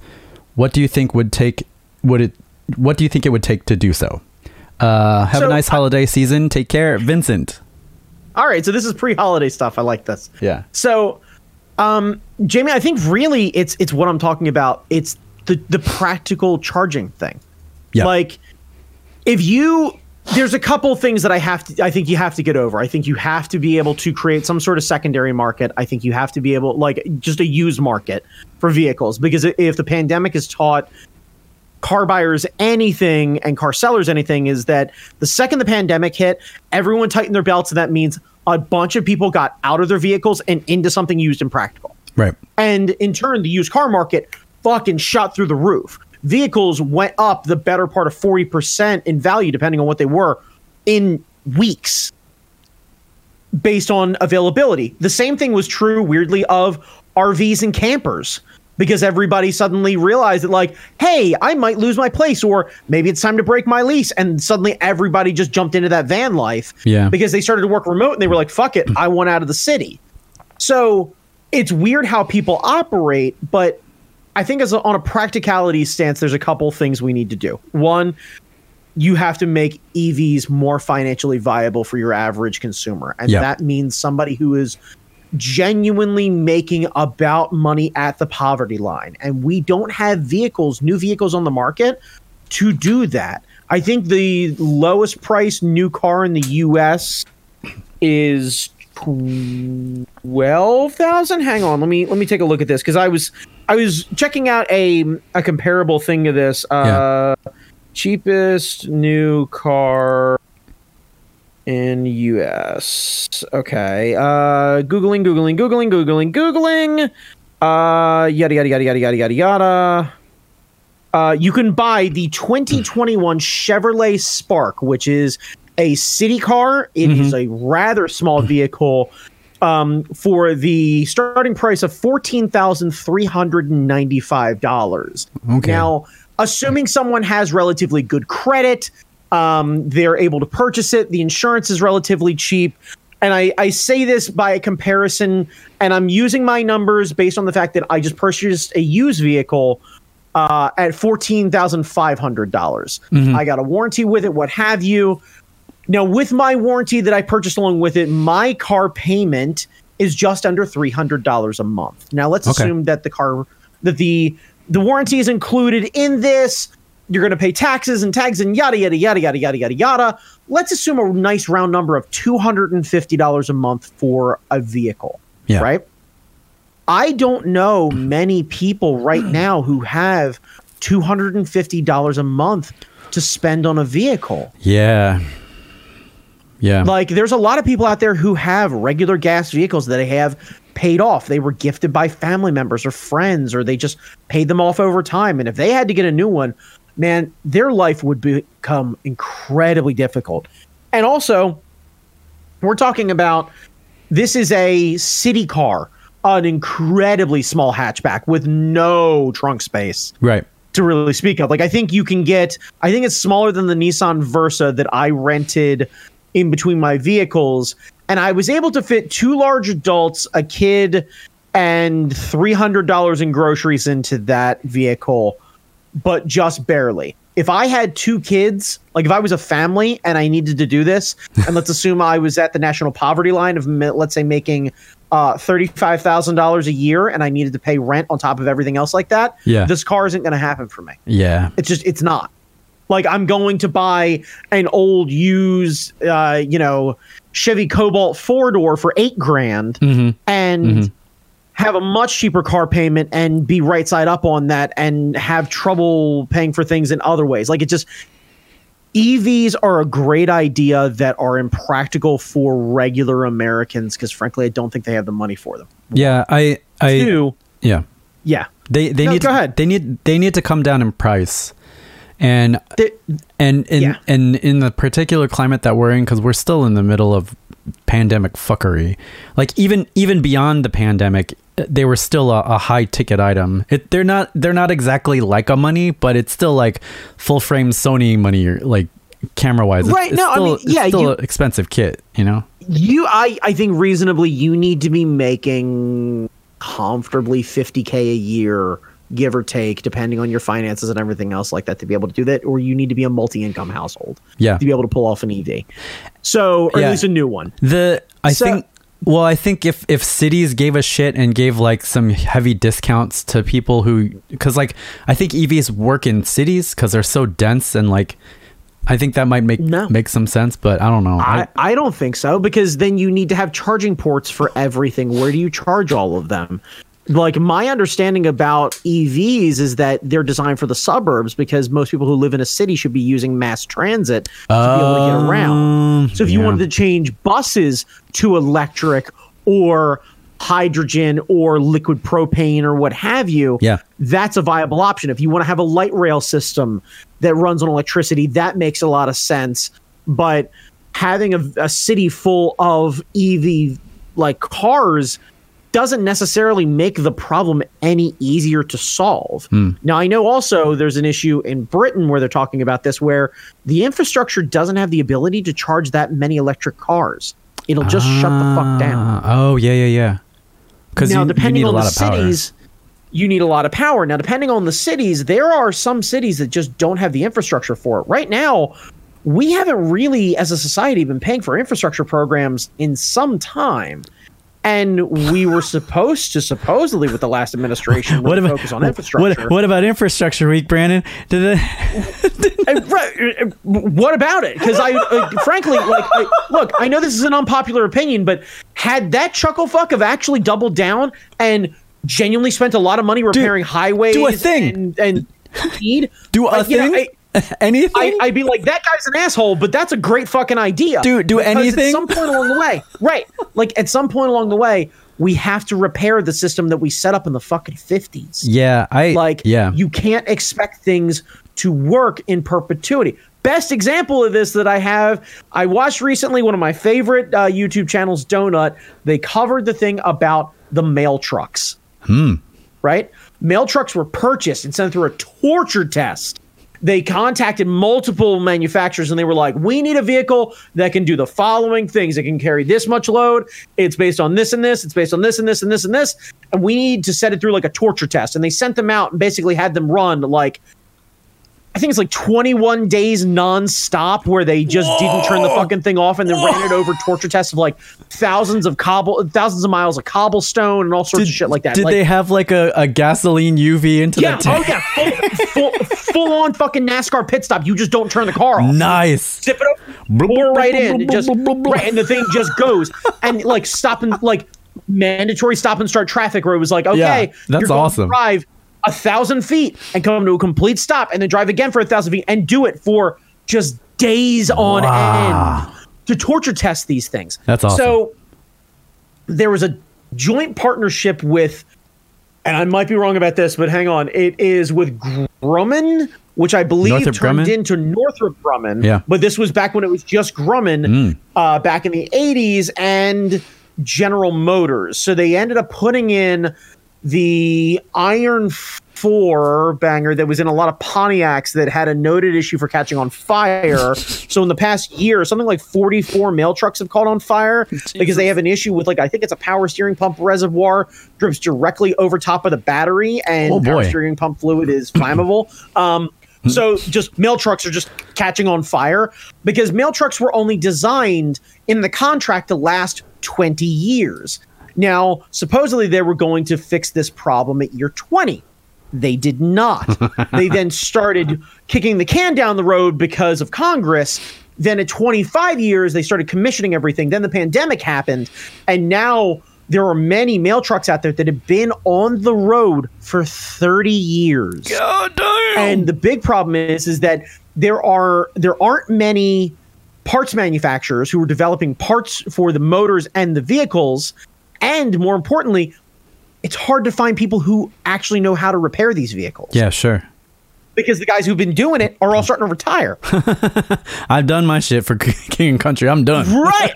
[SPEAKER 1] What do you think would take? Would it? What do you think it would take to do so? Uh, have a
[SPEAKER 2] So,
[SPEAKER 1] nice
[SPEAKER 2] I-
[SPEAKER 1] holiday season. Take care, Vincent.
[SPEAKER 2] All right. So this is pre-holiday stuff. I like this.
[SPEAKER 1] Yeah.
[SPEAKER 2] So, um, Jamie, I think really it's it's what I'm talking about. It's the the practical charging thing.
[SPEAKER 1] Yeah.
[SPEAKER 2] Like, if you there's a couple things that I have to I think you have to get over. I think you have to be able to create some sort of secondary market. I think you have to be able like just a used market for vehicles because if the pandemic has taught car buyers anything and car sellers anything is that the second the pandemic hit, everyone tightened their belts and that means a bunch of people got out of their vehicles and into something used and practical.
[SPEAKER 1] Right.
[SPEAKER 2] And in turn, the used car market fucking shot through the roof. Vehicles went up the better part of 40% in value, depending on what they were, in weeks based on availability. The same thing was true, weirdly, of RVs and campers because everybody suddenly realized that, like, hey, I might lose my place, or maybe it's time to break my lease. And suddenly everybody just jumped into that van life
[SPEAKER 1] Yeah.
[SPEAKER 2] because they started to work remote and they were like, fuck it, I want out of the city. So it's weird how people operate, but I think as a, on a practicality stance, there's a couple things we need to do. One, you have to make EVs more financially viable for your average consumer, and
[SPEAKER 1] Yeah.
[SPEAKER 2] that means somebody who is genuinely making about money at the poverty line. And we don't have vehicles, new vehicles on the market to do that. I think the lowest price new car in the US is twelve thousand. Hang on, let me let me take a look at this because I was I was checking out a a comparable thing to this. Uh, Cheapest new car in US. Okay. Uh, googling, googling, googling, googling, googling. Uh, yada yada yada yada yada yada yada. Uh, you can buy the 2021 Chevrolet Spark, which is a city car. It is a rather small vehicle um, for the starting price of $14,395.
[SPEAKER 1] Okay.
[SPEAKER 2] Now, assuming someone has relatively good credit, um, they're able to purchase it, the insurance is relatively cheap. And I, I say this by a comparison, and I'm using my numbers based on the fact that I just purchased a used vehicle uh, at fourteen thousand five hundred dollars. I got a warranty with it, what have you. Now, with my warranty that I purchased along with it, my car payment is just under three hundred dollars a month. Now, let's
[SPEAKER 1] Okay.
[SPEAKER 2] assume that the car that the the warranty is included in this. You're going to pay taxes and tags and yada yada yada yada yada yada yada. Let's assume a nice round number of two hundred and fifty dollars a month for a vehicle.
[SPEAKER 1] Yeah.
[SPEAKER 2] Right. I don't know many people right now who have two hundred and fifty dollars a month to spend on a vehicle.
[SPEAKER 1] Yeah. Yeah.
[SPEAKER 2] Like, there's a lot of people out there who have regular gas vehicles that they have paid off. They were gifted by family members or friends, or they just paid them off over time. And if they had to get a new one, man, their life would become incredibly difficult. And also, we're talking about this is a city car, an incredibly small hatchback with no trunk space
[SPEAKER 1] right.
[SPEAKER 2] to really speak of. Like I think you can get I think it's smaller than the Nissan Versa that I rented in between my vehicles and I was able to fit two large adults, a kid and $300 in groceries into that vehicle but just barely. If I had two kids, like if I was a family and I needed to do this, and let's assume I was at the national poverty line of, let's say, making uh, thirty-five thousand dollars a year, and I needed to pay rent on top of everything else like that,
[SPEAKER 1] Yeah.
[SPEAKER 2] this car isn't going to happen for me.
[SPEAKER 1] Yeah.
[SPEAKER 2] It's just, it's not. Like I'm going to buy an old used, uh, you know, Chevy Cobalt four door for eight grand, and have a much cheaper car payment and be right side up on that and have trouble paying for things in other ways. Like it just EVs are a great idea that are impractical for regular Americans because frankly I don't think they have the money for them.
[SPEAKER 1] Yeah. I. I.
[SPEAKER 2] Two,
[SPEAKER 1] Yeah.
[SPEAKER 2] yeah.
[SPEAKER 1] They. They
[SPEAKER 2] No,
[SPEAKER 1] need.
[SPEAKER 2] go ahead.
[SPEAKER 1] They need. They need to come down in price. And
[SPEAKER 2] They-
[SPEAKER 1] and in
[SPEAKER 2] Yeah.
[SPEAKER 1] and in the particular climate that we're in because we're still in the middle of pandemic fuckery. Like even even beyond the pandemic they were still a, a high ticket item. It, they're not they're not exactly like a money but it's still like full frame sony money or like camera wise.
[SPEAKER 2] Right,
[SPEAKER 1] it's
[SPEAKER 2] no, I
[SPEAKER 1] still,
[SPEAKER 2] mean,
[SPEAKER 1] it's
[SPEAKER 2] yeah,
[SPEAKER 1] still
[SPEAKER 2] you-
[SPEAKER 1] an expensive kit you know?
[SPEAKER 2] You I, I think reasonably you need to be making comfortably 50k a year give or take depending on your finances and everything else like that to be able to do that or you need to be a multi-income household
[SPEAKER 1] Yeah.
[SPEAKER 2] to be able to pull off an ev so or
[SPEAKER 1] Yeah.
[SPEAKER 2] at least a new one
[SPEAKER 1] The I
[SPEAKER 2] So-
[SPEAKER 1] think well, I think if if cities gave a shit and gave like some heavy discounts to people who cuz like I think EVs work in cities cuz they're so dense and like I think that might make
[SPEAKER 2] No.
[SPEAKER 1] make some sense, but I don't know.
[SPEAKER 2] I, I don't think so because then you need to have charging ports for everything where do you charge all of them like my understanding about EVs is that they're designed for the suburbs because most people who live in a city should be using mass transit to be able to get around.
[SPEAKER 1] Um,
[SPEAKER 2] So if you wanted to change buses to electric or hydrogen or liquid propane or what have you,
[SPEAKER 1] Yeah.
[SPEAKER 2] that's a viable option. If you want to have a light rail system that runs on electricity, that makes a lot of sense. But having a, a city full of EV like cars doesn't necessarily make the problem any easier to solve. Now, I know also there's an issue in Britain where they're talking about this where the infrastructure doesn't have the ability to charge that many electric cars. It'll just shut the fuck down.
[SPEAKER 1] Ah, Oh yeah, yeah, yeah. Because
[SPEAKER 2] Now,
[SPEAKER 1] you, you
[SPEAKER 2] depending
[SPEAKER 1] a
[SPEAKER 2] on
[SPEAKER 1] lot
[SPEAKER 2] the
[SPEAKER 1] of
[SPEAKER 2] cities, you need a lot of power. Now, depending on the cities, there are some cities that just don't have the infrastructure for it. Right now, we haven't really, as a society, been paying for infrastructure programs in some time. And we were supposed to, supposedly, with the last administration,
[SPEAKER 1] What about
[SPEAKER 2] focus on infrastructure.
[SPEAKER 1] What, what about infrastructure week, Brandon? Did it,
[SPEAKER 2] Uh, uh, what about it? Because I, uh, frankly, like, I, look, I know this is an unpopular opinion, but had that chuckle fuck have actually doubled down and genuinely spent a lot of money repairing highways,
[SPEAKER 1] do a thing.
[SPEAKER 2] and, and speed,
[SPEAKER 1] do a
[SPEAKER 2] like, you know,
[SPEAKER 1] thing?
[SPEAKER 2] I,
[SPEAKER 1] anything?
[SPEAKER 2] I, I'd be like, that guy's an asshole, but that's a great fucking idea.
[SPEAKER 1] Do- do
[SPEAKER 2] Because
[SPEAKER 1] anything?
[SPEAKER 2] At some point along the way, right? Like at some point along the way, we have to repair the system that we set up in the fucking fifties
[SPEAKER 1] yeah, I
[SPEAKER 2] like
[SPEAKER 1] yeah.
[SPEAKER 2] you can't expect things to work in perpetuity best example of this that i have i watched recently one of my favorite uh, youtube channels donut they covered the thing about the mail trucks
[SPEAKER 1] Hmm.
[SPEAKER 2] right mail trucks were purchased and sent through a torture test they contacted multiple manufacturers and they were like, we need a vehicle that can do the following things. It can carry this much load. It's based on this and this. It's based on this and this and this and this. And we need to set it through like a torture test. And they sent them out and basically had them run like, I think it's like 21 days nonstop where they just didn't turn the fucking thing off and then ran it over torture tests of like thousands of cobble, thousands of miles of cobblestone and all sorts of shit like that.
[SPEAKER 1] Did
[SPEAKER 2] like,
[SPEAKER 1] they have like a, a gasoline UV into
[SPEAKER 2] yeah,
[SPEAKER 1] the tank?
[SPEAKER 2] oh yeah, full, full, full on fucking NASCAR pit stop. You just don't turn the car off.
[SPEAKER 1] Nice.
[SPEAKER 2] Zip it up, pour right in, and just right, and the thing just goes. And like stop and like mandatory stop and start traffic where it was like, okay,
[SPEAKER 1] Yeah, that's awesome.
[SPEAKER 2] drive a thousand feet and come to a complete stop, and then drive again for a thousand feet and do it for just days on
[SPEAKER 1] Wow.
[SPEAKER 2] end to torture test these things.
[SPEAKER 1] That's awesome.
[SPEAKER 2] So there was a joint partnership with, and I might be wrong about this, but hang on, it is with Grumman, which I believe
[SPEAKER 1] Northrop
[SPEAKER 2] turned
[SPEAKER 1] Grumman?
[SPEAKER 2] into Northrop Grumman.
[SPEAKER 1] Yeah.
[SPEAKER 2] But this was back when it was just Grumman,
[SPEAKER 1] Mm.
[SPEAKER 2] uh, back in the 80s, and General Motors. So they ended up putting in the Iron 4 banger that was in a lot of Pontiacs that had a noted issue for catching on fire. so in the past year, something like 44 mail trucks have caught on fire because they have an issue with like I think it's a power steering pump reservoir drips directly over top of the battery and
[SPEAKER 1] Oh,
[SPEAKER 2] power steering pump fluid is flammable. Um so just mail trucks are just catching on fire because mail trucks were only designed in the contract to last 20 years. Now, supposedly they were going to fix this problem at year 20. They did not. they then started kicking the can down the road because of Congress. Then at 25 years, they started commissioning everything. Then the pandemic happened. And now there are many mail trucks out there that have been on the road for 30 years.
[SPEAKER 1] God damn.
[SPEAKER 2] And the big problem is is that there are there aren't many parts manufacturers who are developing parts for the motors and the vehicles and more importantly it's hard to find people who actually know how to repair these vehicles
[SPEAKER 1] yeah, sure.
[SPEAKER 2] because the guys who've been doing it are all starting to retire
[SPEAKER 1] I've done my shit for King and Country. I'm done.
[SPEAKER 2] right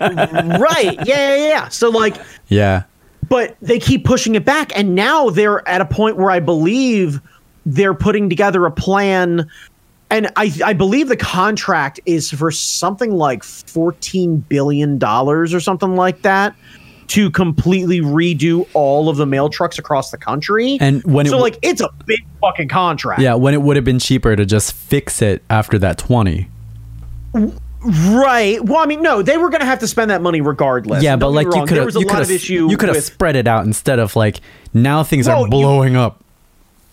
[SPEAKER 2] right yeah yeah yeah so like
[SPEAKER 1] Yeah.
[SPEAKER 2] but they keep pushing it back and now they're at a point where i believe they're putting together a plan and i i believe the contract is for something like 14 billion dollars or something like that to completely redo all of the mail trucks across the country.
[SPEAKER 1] And when it
[SPEAKER 2] so
[SPEAKER 1] w-
[SPEAKER 2] like it's a big fucking contract.
[SPEAKER 1] Yeah, when it would have been cheaper to just fix it after that 20.
[SPEAKER 2] right. Well i mean no they were gonna have to spend that money regardless.
[SPEAKER 1] Yeah, but like you could
[SPEAKER 2] there
[SPEAKER 1] have
[SPEAKER 2] was a
[SPEAKER 1] you
[SPEAKER 2] lot
[SPEAKER 1] could
[SPEAKER 2] of
[SPEAKER 1] have you could have spread it out instead of like now things
[SPEAKER 2] Well,
[SPEAKER 1] are
[SPEAKER 2] you-
[SPEAKER 1] blowing up.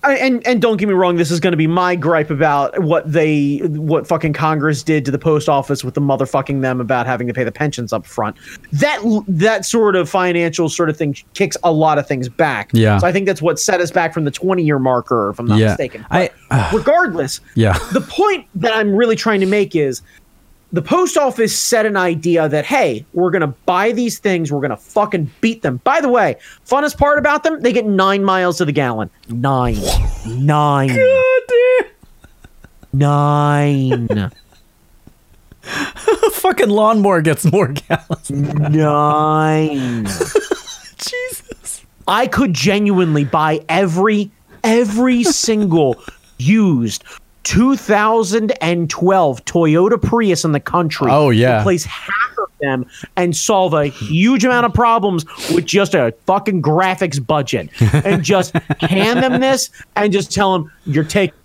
[SPEAKER 2] And and don't get me wrong, this is going to be my gripe about what they what fucking Congress did to the post office with the motherfucking them about having to pay the pensions up front. That that sort of financial sort of thing kicks a lot of things back.
[SPEAKER 1] Yeah.
[SPEAKER 2] So I think that's what set us back from the 20 year marker, if I'm not
[SPEAKER 1] Yeah.
[SPEAKER 2] mistaken.
[SPEAKER 1] I-
[SPEAKER 2] But regardless,
[SPEAKER 1] Yeah.
[SPEAKER 2] the point that I'm really trying to make is the post office set an idea that hey, we're gonna buy these things, we're gonna fucking beat them. By the way, funnest part about them, they get nine miles to the gallon. Nine, nine, nine,
[SPEAKER 1] fucking lawnmower gets more gallons.
[SPEAKER 2] nine.
[SPEAKER 1] Jesus.
[SPEAKER 2] I could genuinely buy every every single used 2012 Toyota Prius in the country.
[SPEAKER 1] Oh, yeah.
[SPEAKER 2] replace half of them and solve a huge amount of problems with just a fucking graphics budget, and just hand them this and just tell them you're taking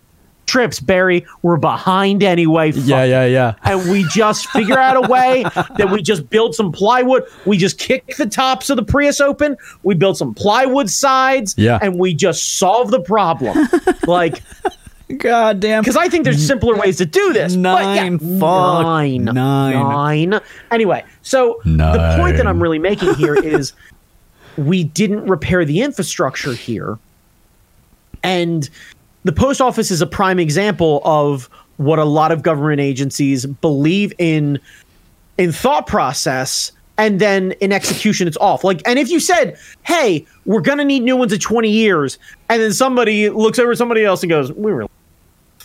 [SPEAKER 2] trips, Barry. We're behind anyway. Fuck
[SPEAKER 1] Yeah, yeah, yeah.
[SPEAKER 2] and we just figure out a way that we just build some plywood. We just kick the tops of the Prius open. We build some plywood sides.
[SPEAKER 1] Yeah.
[SPEAKER 2] And we just solve the problem. like,
[SPEAKER 1] God damn.
[SPEAKER 2] because I think there's simpler ways to do this. but yeah,
[SPEAKER 1] Nine, fuck.
[SPEAKER 2] nine,
[SPEAKER 1] Nine.
[SPEAKER 2] nine. Anyway, so the point that I'm really making here is we didn't repair the infrastructure here. And the post office is a prime example of what a lot of government agencies believe in in thought process and then in execution it's off like and if you said hey we're gonna need new ones in 20 years and then somebody looks over at somebody else and goes we were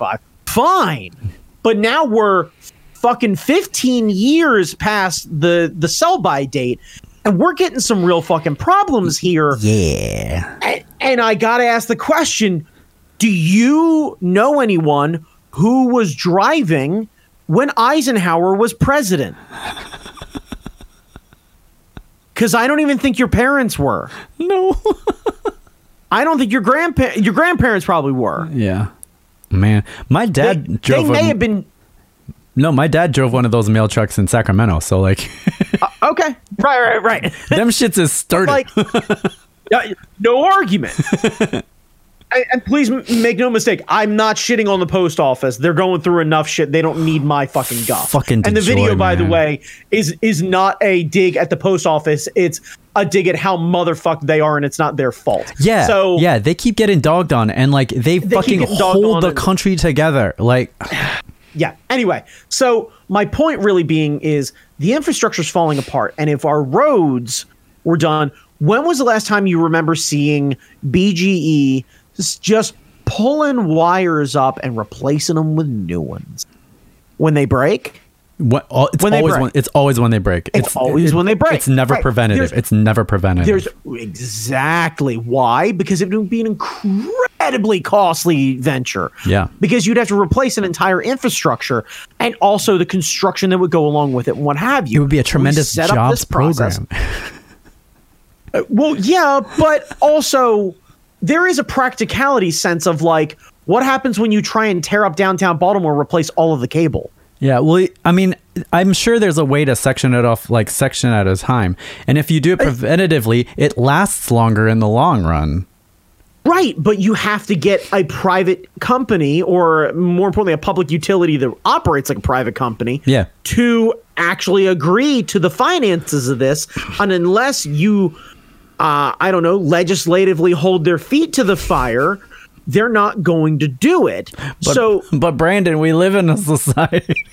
[SPEAKER 2] five fine but now we're fucking 15 years past the the sell by date and we're getting some real fucking problems here
[SPEAKER 1] Yeah.
[SPEAKER 2] and, and I got to ask the question Do you know anyone who was driving when Eisenhower was president? Because I don't even think your parents were.
[SPEAKER 1] No.
[SPEAKER 2] I don't think your grandpa your grandparents probably were.
[SPEAKER 1] yeah. Man, my
[SPEAKER 2] They,
[SPEAKER 1] dad
[SPEAKER 2] they
[SPEAKER 1] drove.
[SPEAKER 2] may
[SPEAKER 1] a-
[SPEAKER 2] have been
[SPEAKER 1] no, my dad drove one of those mail trucks in Sacramento. So like, uh,
[SPEAKER 2] okay. Right, right, right.
[SPEAKER 1] them shits is sturdy.
[SPEAKER 2] like no argument. and, and please make no mistake, I'm not shitting on the post office. They're going through enough shit. They don't need my fucking guff.
[SPEAKER 1] Fucking
[SPEAKER 2] and the video, by the way, is is not a dig at the post office. It's a dig at how motherfucked they are, and it's not their fault.
[SPEAKER 1] yeah.
[SPEAKER 2] So
[SPEAKER 1] yeah, they keep getting dogged on, and like they,
[SPEAKER 2] keep
[SPEAKER 1] fucking hold the
[SPEAKER 2] and-
[SPEAKER 1] country together. Like,
[SPEAKER 2] yeah. Anyway, so my point really being is the infrastructure's falling apart, and if our roads were done, when was the last time you remember seeing BGE just pulling wires up and replacing them with new ones? When they break,
[SPEAKER 1] what? All, it's
[SPEAKER 2] When
[SPEAKER 1] always when it's always when they break.
[SPEAKER 2] It's always when they break.
[SPEAKER 1] It's never
[SPEAKER 2] Right.
[SPEAKER 1] preventative.
[SPEAKER 2] There's-
[SPEAKER 1] it's never preventative.
[SPEAKER 2] there's exactly why because it would be an incredibly costly venture.
[SPEAKER 1] Yeah.
[SPEAKER 2] because you'd have to replace an entire infrastructure and also the construction that would go along with it and what have you.
[SPEAKER 1] it would be a tremendous
[SPEAKER 2] set up
[SPEAKER 1] jobs
[SPEAKER 2] this process.
[SPEAKER 1] program.
[SPEAKER 2] Uh, well, yeah, but also there is a practicality sense of like what happens when you try and tear up downtown Baltimore, replace all of the cable.
[SPEAKER 1] Yeah, well, I mean, I'm sure there's a way to section it off, like section at a time. And if you do it preventatively, it lasts longer in the long run.
[SPEAKER 2] Right, but you have to get a private company or more importantly a public utility that operates like a private company
[SPEAKER 1] Yeah.
[SPEAKER 2] to actually agree to the finances of this and unless you uh, I don't know, legislatively hold their feet to the fire, they're not going to do it.
[SPEAKER 1] But,
[SPEAKER 2] so
[SPEAKER 1] but Brandon, we live in a society.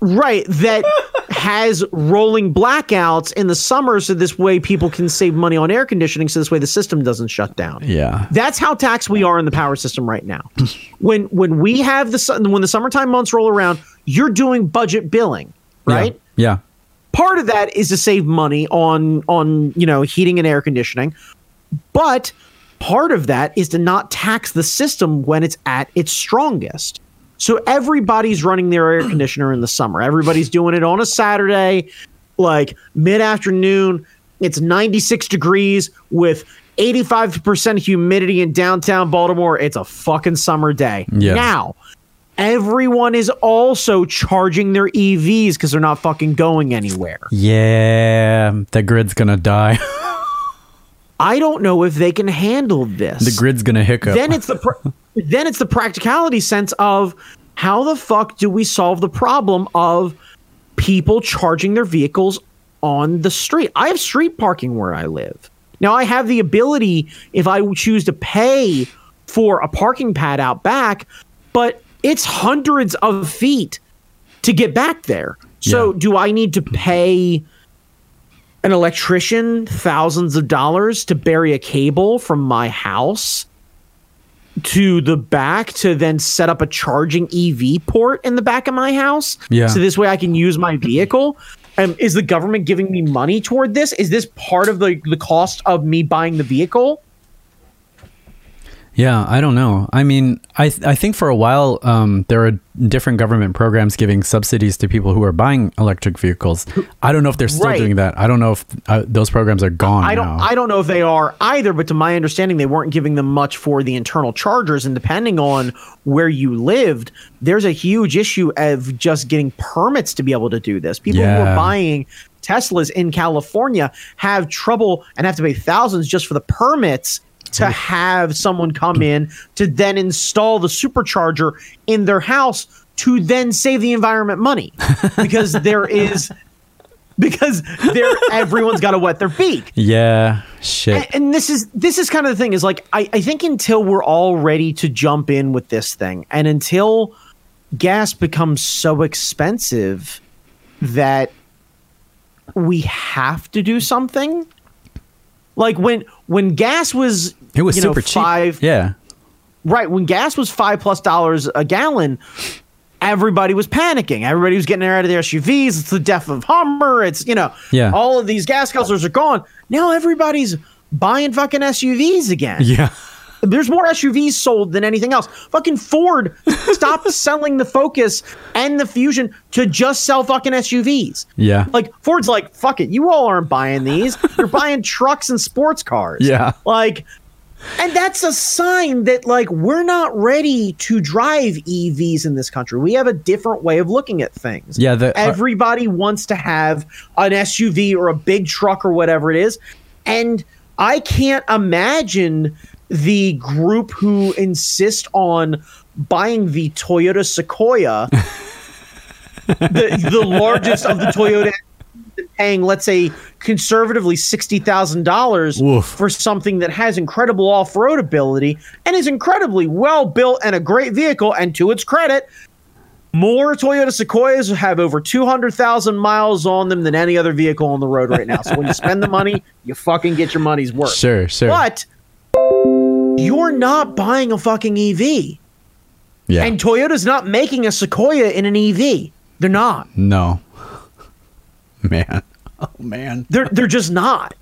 [SPEAKER 2] right that has rolling blackouts in the summer so this way people can save money on air conditioning so this way the system doesn't shut down
[SPEAKER 1] yeah.
[SPEAKER 2] that's how taxed we are in the power system right now when when we have the sun when the summertime months roll around you're doing budget billing right
[SPEAKER 1] Yeah.
[SPEAKER 2] part of that is to save money on on you know heating and air conditioning but part of that is to not tax the system when it's at its strongest so everybody's running their air conditioner in the summer everybody's doing it on a saturday like mid-afternoon it's 96 degrees with 85% humidity in downtown baltimore it's a fucking summer day
[SPEAKER 1] Yeah.
[SPEAKER 2] now everyone is also charging their EVs because they're not fucking going anywhere.
[SPEAKER 1] Yeah. The grid's going to die.
[SPEAKER 2] I don't know if they can handle this.
[SPEAKER 1] The grid's gonna hiccup.
[SPEAKER 2] Then it's the pr- then it's the practicality sense of how the fuck do we solve the problem of people charging their vehicles on the street? I have street parking where I live. Now I have the ability if I choose to pay for a parking pad out back, but it's hundreds of feet to get back there. So
[SPEAKER 1] Yeah.
[SPEAKER 2] do I need to pay an electrician thousands of dollars to bury a cable from my house to the back to then set up a charging EV port in the back of my house?
[SPEAKER 1] Yeah.
[SPEAKER 2] So this way I can use my vehicle. Um, is the government giving me money toward this? Is this part of the, the cost of me buying the vehicle?
[SPEAKER 1] Yeah, I don't know. I mean, I th- I think for a while um, there are different government programs giving subsidies to people who are buying electric vehicles. I don't know if they're still
[SPEAKER 2] Right.
[SPEAKER 1] doing that. I don't know if uh, those programs are gone
[SPEAKER 2] I don't
[SPEAKER 1] now.
[SPEAKER 2] I don't know if they are either, but to my understanding, they weren't giving them much for the internal chargers. And depending on where you lived, there's a huge issue of just getting permits to be able to do this. People who are buying Teslas in California have trouble and have to pay thousands just for the permits to have someone come in to then install the supercharger in their house to then save the environment money. Because there is because there everyone's got to wet their beak
[SPEAKER 1] yeah, shit.
[SPEAKER 2] and, and this is this is kind of the thing is like I, I think until we're all ready to jump in with this thing and until gas becomes so expensive that we have to do something like when when gas was
[SPEAKER 1] it was
[SPEAKER 2] you know,
[SPEAKER 1] super cheap.
[SPEAKER 2] five
[SPEAKER 1] Yeah,
[SPEAKER 2] right when gas was five plus dollars a gallon everybody was panicking everybody was getting out of their suvs it's the death of hummer it's you know
[SPEAKER 1] Yeah.
[SPEAKER 2] all of these gas guzzlers are gone now everybody's buying fucking suvs again
[SPEAKER 1] yeah,
[SPEAKER 2] there's more SUVs sold than anything else. Fucking Ford stopped selling the Focus and the Fusion to just sell fucking SUVs.
[SPEAKER 1] yeah.
[SPEAKER 2] Like Ford's like, fuck it, you all aren't buying these. You're buying trucks and sports cars.
[SPEAKER 1] Yeah.
[SPEAKER 2] Like and that's a sign that like we're not ready to drive EVs in this country. We have a different way of looking at things.
[SPEAKER 1] Yeah, the- uh,
[SPEAKER 2] everybody wants to have an SUV or a big truck or whatever it is. And I can't imagine the group who insist on buying the Toyota Sequoia, the, the largest of the Toyota, paying, let's say, conservatively $60,000 for something that has incredible off road ability and is incredibly well built and a great vehicle. And to its credit, more Toyota Sequoias have over 200,000 miles on them than any other vehicle on the road right now. So when you spend the money, you fucking get your money's worth.
[SPEAKER 1] Sure, sure.
[SPEAKER 2] But you're not buying a fucking EV.
[SPEAKER 1] yeah.
[SPEAKER 2] And Toyota's not making a Sequoia in an EV. They're not.
[SPEAKER 1] no. Man. Oh man.
[SPEAKER 2] They're they're just not.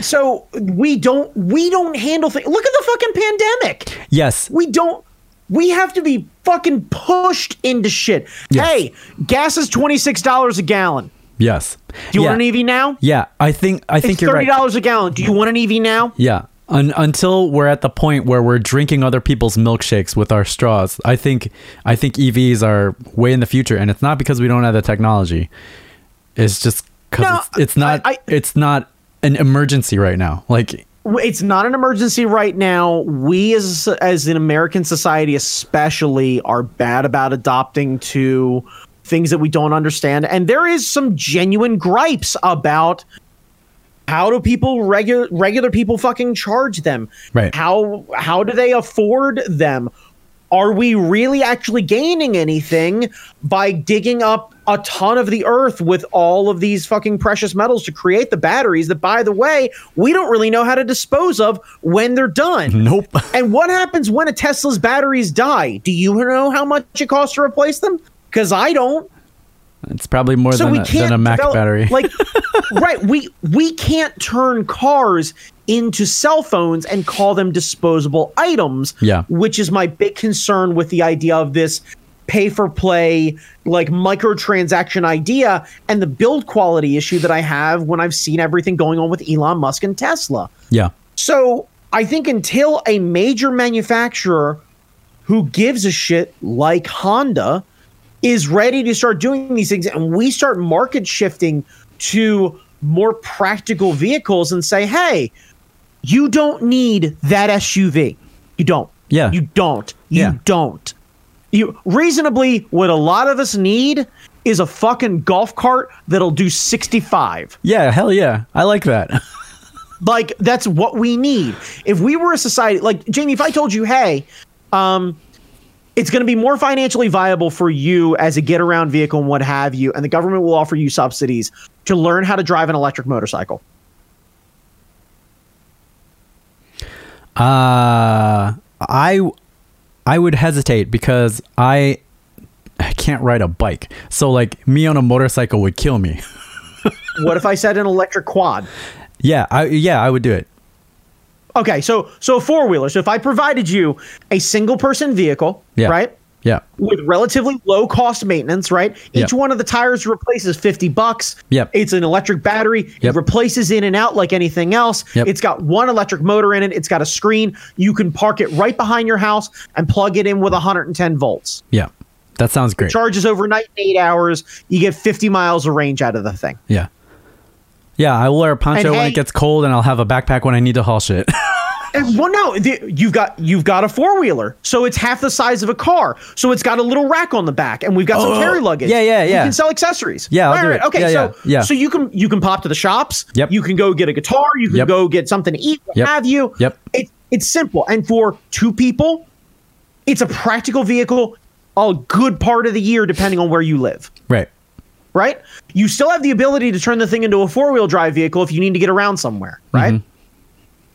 [SPEAKER 2] So we don't we don't handle things. Look at the fucking pandemic.
[SPEAKER 1] Yes.
[SPEAKER 2] We don't. We have to be fucking pushed into shit.
[SPEAKER 1] Yes.
[SPEAKER 2] Hey, gas is twenty six dollars a gallon.
[SPEAKER 1] Yes.
[SPEAKER 2] Do you
[SPEAKER 1] yeah.
[SPEAKER 2] want an EV now?
[SPEAKER 1] Yeah, I think I think
[SPEAKER 2] It's
[SPEAKER 1] you're
[SPEAKER 2] thirty
[SPEAKER 1] right.
[SPEAKER 2] dollars a gallon. Do you want an EV now?
[SPEAKER 1] Yeah. Un- until we're at the point where we're drinking other people's milkshakes with our straws, I think I think EVs are way in the future, and it's not because we don't have the technology. It's just because
[SPEAKER 2] No,
[SPEAKER 1] it's, it's not
[SPEAKER 2] I- I-
[SPEAKER 1] it's not an emergency right now. Like
[SPEAKER 2] it's not an emergency right now. We as as an American society especially are bad about adopting to things that we don't understand and there is some genuine gripes about how do people regular regular people fucking charge them?
[SPEAKER 1] Right.
[SPEAKER 2] How how do they afford them? Are we really actually gaining anything by digging up a ton of the earth with all of these fucking precious metals to create the batteries that by the way, we don't really know how to dispose of when they're done?
[SPEAKER 1] nope.
[SPEAKER 2] And what happens when a Tesla's batteries die? Do you know how much it costs to replace them? Because I don't
[SPEAKER 1] it's probably more
[SPEAKER 2] so
[SPEAKER 1] than,
[SPEAKER 2] we
[SPEAKER 1] a,
[SPEAKER 2] can't
[SPEAKER 1] than a Mac
[SPEAKER 2] develop-
[SPEAKER 1] battery.
[SPEAKER 2] like right we we can't turn cars into cell phones and call them disposable items
[SPEAKER 1] Yeah.
[SPEAKER 2] which is my big concern with the idea of this pay for play like microtransaction idea and the build quality issue that i have when i've seen everything going on with elon musk and tesla
[SPEAKER 1] yeah.
[SPEAKER 2] so I think until a major manufacturer who gives a shit like Honda is ready to start doing these things and we start market shifting to more practical vehicles and say, hey, You don't need that SUV. You don't.
[SPEAKER 1] Yeah.
[SPEAKER 2] You don't. You
[SPEAKER 1] Yeah.
[SPEAKER 2] don't. You reasonably what a lot of us need is a fucking golf cart that'll do 65.
[SPEAKER 1] Yeah, hell yeah. I like that.
[SPEAKER 2] Like that's what we need. If we were a society like Jamie, if I told you, hey, um, it's going to be more financially viable for you as a get around vehicle and what have you, and the government will offer you subsidies to learn how to drive an electric motorcycle.
[SPEAKER 1] Uh I I would hesitate because I I can't ride a bike. So like me on a motorcycle would kill me.
[SPEAKER 2] what if I said an electric quad?
[SPEAKER 1] yeah, I yeah, I would do it.
[SPEAKER 2] Okay, so so a four wheeler. So if I provided you a single person vehicle,
[SPEAKER 1] Yeah.
[SPEAKER 2] right?
[SPEAKER 1] Yeah.
[SPEAKER 2] with relatively low cost maintenance, right? Each
[SPEAKER 1] Yep.
[SPEAKER 2] one of the tires replaces 50 bucks.
[SPEAKER 1] Yep.
[SPEAKER 2] It's an electric battery. It replaces in and out like anything else.
[SPEAKER 1] Yep.
[SPEAKER 2] It's got one electric motor in it. It's got a screen. You can park it right behind your house and plug it in with 110 volts.
[SPEAKER 1] Yeah. That sounds great.
[SPEAKER 2] Charges overnight in eight hours. You get 50 miles of range out of the thing.
[SPEAKER 1] Yeah. Yeah, I will wear a poncho
[SPEAKER 2] And
[SPEAKER 1] when
[SPEAKER 2] hey-
[SPEAKER 1] it gets cold and I'll have a backpack when I need to haul shit.
[SPEAKER 2] Well, no, the, you've got you've got a four wheeler, so it's half the size of a car. So it's got a little rack on the back, and we've got some
[SPEAKER 1] Oh,
[SPEAKER 2] carry luggage.
[SPEAKER 1] yeah, yeah,
[SPEAKER 2] We
[SPEAKER 1] yeah.
[SPEAKER 2] can sell accessories.
[SPEAKER 1] Yeah, I'll
[SPEAKER 2] Right, right. Okay,
[SPEAKER 1] Yeah,
[SPEAKER 2] so
[SPEAKER 1] yeah, yeah.
[SPEAKER 2] so you can you can pop to the shops.
[SPEAKER 1] Yep.
[SPEAKER 2] You can go get a guitar. You can
[SPEAKER 1] Yep.
[SPEAKER 2] go get something to eat.
[SPEAKER 1] Yep.
[SPEAKER 2] have you?
[SPEAKER 1] Yep.
[SPEAKER 2] It, it's simple, and for two people, it's a practical vehicle. A good part of the year, depending on where you live.
[SPEAKER 1] right.
[SPEAKER 2] Right. You still have the ability to turn the thing into a four wheel drive vehicle if you need to get around somewhere. Right.
[SPEAKER 1] Mm-hmm.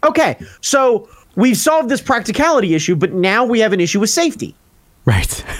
[SPEAKER 2] Okay, so we've solved this practicality issue, but now we have an issue with safety
[SPEAKER 1] Right.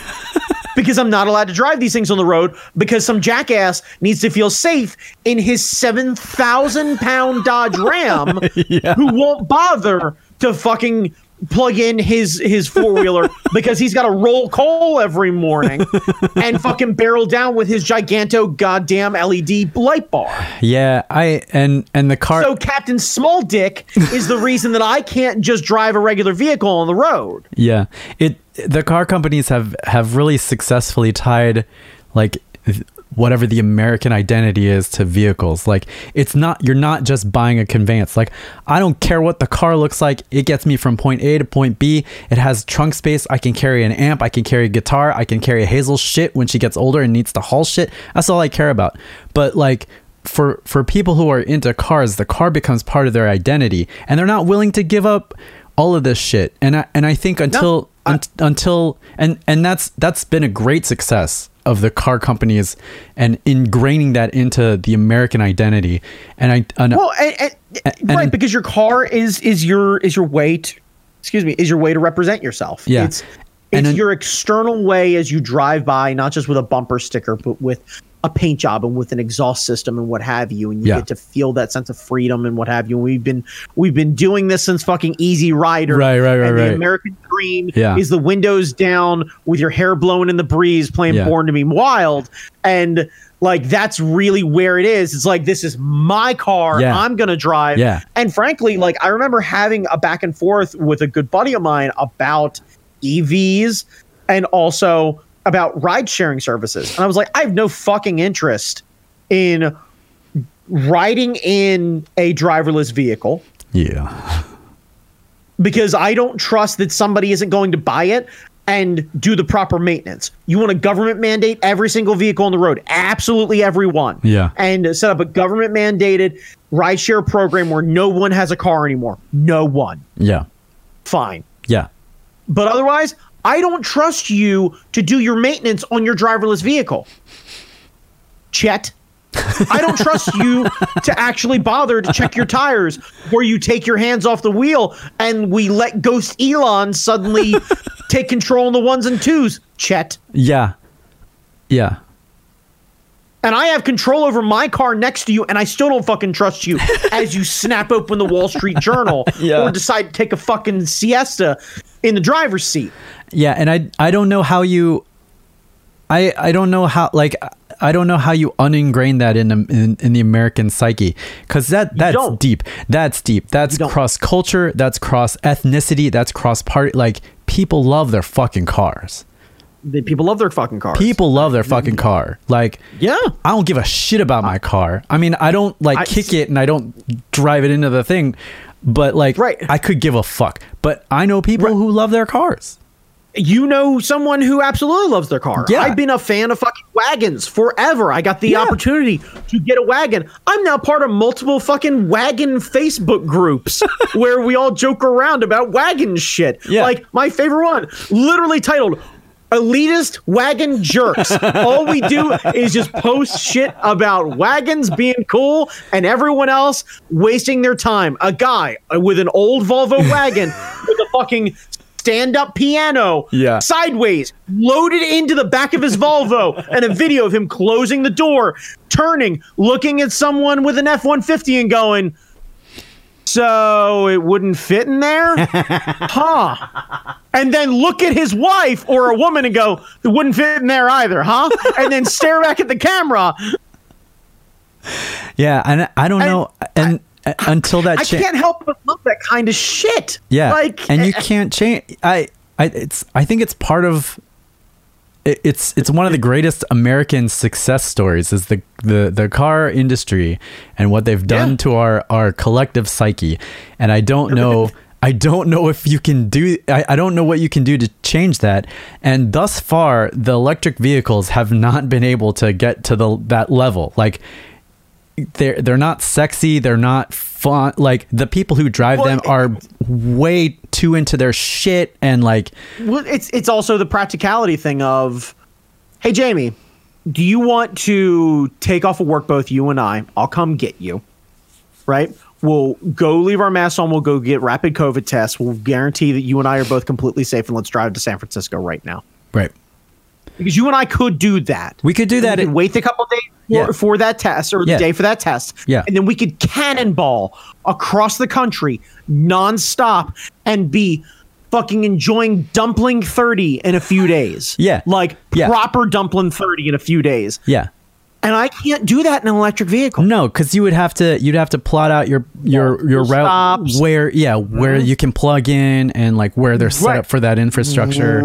[SPEAKER 2] because I'm not allowed to drive these things on the road because some jackass needs to feel safe in his 7,000 pound Dodge Ram who won't bother to fucking plug in his his four wheeler because he's got to roll coal every morning and fucking barrel down with his giganto goddamn LED light bar.
[SPEAKER 1] yeah, I and and the car
[SPEAKER 2] So Captain Small Dick is the reason that I can't just drive a regular vehicle on the road.
[SPEAKER 1] Yeah, it the car companies have have really successfully tied like whatever the American identity is to vehicles. Like it's not you're not just buying a conveyance. Like I don't care what the car looks like. It gets me from point A to point B. It has trunk space. I can carry an amp. I can carry a guitar. I can carry Hazel shit when she gets older and needs to haul shit. That's all I care about. But like for for people who are into cars, the car becomes part of their identity, and they're not willing to give up all of this shit. And I and I think until un- until and and that's that's been a great success of the car companies and ingraining that into the American identity. And I and
[SPEAKER 2] Well, and, and, right, because your car is is your is your way to, excuse me, is your way to represent yourself.
[SPEAKER 1] Yeah.
[SPEAKER 2] It's it's your external way as you drive by, not just with a bumper sticker, but with a paint job and with an exhaust system and what have you, and you
[SPEAKER 1] Yeah.
[SPEAKER 2] get to feel that sense of freedom and what have you. And we've been we've been doing this since fucking Easy Rider.
[SPEAKER 1] Right, right, right,
[SPEAKER 2] And the. American dream
[SPEAKER 1] Yeah.
[SPEAKER 2] is the windows down with your hair blowing in the breeze, playing
[SPEAKER 1] Yeah.
[SPEAKER 2] Born to Be Wild, and like that's really where it is. It's like this is my car.
[SPEAKER 1] Yeah.
[SPEAKER 2] I'm gonna drive.
[SPEAKER 1] Yeah.
[SPEAKER 2] And frankly, like I remember having a back and forth with a good buddy of mine about EVs and also about ride sharing services. And I was like, I have no fucking interest in riding in a driverless vehicle
[SPEAKER 1] yeah.
[SPEAKER 2] because I don't trust that somebody isn't going to buy it and do the proper maintenance. You want a government mandate every single vehicle on the road, absolutely every one.
[SPEAKER 1] Yeah.
[SPEAKER 2] And set up a government mandated rideshare program where no one has a car anymore. No one.
[SPEAKER 1] Yeah.
[SPEAKER 2] Fine.
[SPEAKER 1] Yeah.
[SPEAKER 2] But otherwise, I don't trust you to do your maintenance on your driverless vehicle. Chet. I don't trust you to actually bother to check your tires where you take your hands off the wheel and we let Ghost Elon suddenly take control on the ones and twos, Chet.
[SPEAKER 1] Yeah. Yeah.
[SPEAKER 2] And I have control over my car next to you, and I still don't fucking trust you as you snap open the Wall Street Journal
[SPEAKER 1] Yeah.
[SPEAKER 2] or decide to take a fucking siesta in the driver's seat.
[SPEAKER 1] Yeah, and I I don't know how you I I don't know how like I don't know how you uningrain that in the in, in the American psyche cuz that that's deep. That's deep. That's cross culture, that's cross ethnicity, that's cross party like people love their fucking cars.
[SPEAKER 2] The people love their fucking cars.
[SPEAKER 1] People love their fucking car. Like
[SPEAKER 2] Yeah.
[SPEAKER 1] I don't give a shit about my car. I mean, I don't like
[SPEAKER 2] I-
[SPEAKER 1] kick it and I don't drive it into the thing. but like
[SPEAKER 2] Right.
[SPEAKER 1] I could give a fuck. But I know people who love their cars.
[SPEAKER 2] you know someone who absolutely loves their car.
[SPEAKER 1] Yeah.
[SPEAKER 2] I've been a fan of fucking wagons forever. I got the
[SPEAKER 1] Yeah.
[SPEAKER 2] opportunity to get a wagon. I'm now part of multiple fucking wagon Facebook groups where we all joke around about wagon shit.
[SPEAKER 1] Yeah.
[SPEAKER 2] Like my favorite one, literally titled Elitist Wagon Jerks. all we do is just post shit about wagons being cool and everyone else wasting their time. A guy with an old Volvo wagon with a fucking stand up piano
[SPEAKER 1] Yeah.
[SPEAKER 2] sideways, loaded into the back of his Volvo, and a video of him closing the door, turning, looking at someone with an F 150 and going, So it wouldn't fit in there? huh. And then look at his wife or a woman and go, It wouldn't fit in there either, huh? And then stare back at the camera.
[SPEAKER 1] Yeah, and I don't
[SPEAKER 2] And
[SPEAKER 1] know and uh, until that
[SPEAKER 2] I can't help but love that kind of shit.
[SPEAKER 1] Yeah,
[SPEAKER 2] Like,
[SPEAKER 1] and you
[SPEAKER 2] eh,
[SPEAKER 1] can't change. I, I, it's. I think it's part of. It- It's it's one of the greatest American success stories is the the the car industry and what they've done
[SPEAKER 2] Yeah.
[SPEAKER 1] to our our collective psyche, and I don't know. I don't know if you can do. I, I don't know what you can do to change that. And thus far, the electric vehicles have not been able to get to the that level. Like they're they're not sexy they're not fun like the people who drive
[SPEAKER 2] Well,
[SPEAKER 1] them are way too into their shit and like
[SPEAKER 2] Well, it's it's also the practicality thing of, hey Jamie, do you want to take off of work, both you and I? I'll come get you. Right? We'll go leave our masks on. We'll go get rapid COVID tests. We'll guarantee that you and I are both completely safe, and let's drive to San Francisco right now.
[SPEAKER 1] right
[SPEAKER 2] Because you and I could do that.
[SPEAKER 1] we could do that
[SPEAKER 2] We could wait a couple days for,
[SPEAKER 1] Yeah.
[SPEAKER 2] for that test or the
[SPEAKER 1] Yeah.
[SPEAKER 2] day for that test.
[SPEAKER 1] Yeah.
[SPEAKER 2] And then we could cannonball across the country nonstop and be fucking enjoying dumpling 30 in a few days.
[SPEAKER 1] Yeah.
[SPEAKER 2] Like
[SPEAKER 1] Yeah.
[SPEAKER 2] proper dumpling 30 in a few days.
[SPEAKER 1] yeah
[SPEAKER 2] And I can't do that in an electric vehicle.
[SPEAKER 1] no because you would have to you'd have to plot out your your your route
[SPEAKER 2] stops.
[SPEAKER 1] where yeah where you can plug in and like where they're set
[SPEAKER 2] Right.
[SPEAKER 1] up for that infrastructure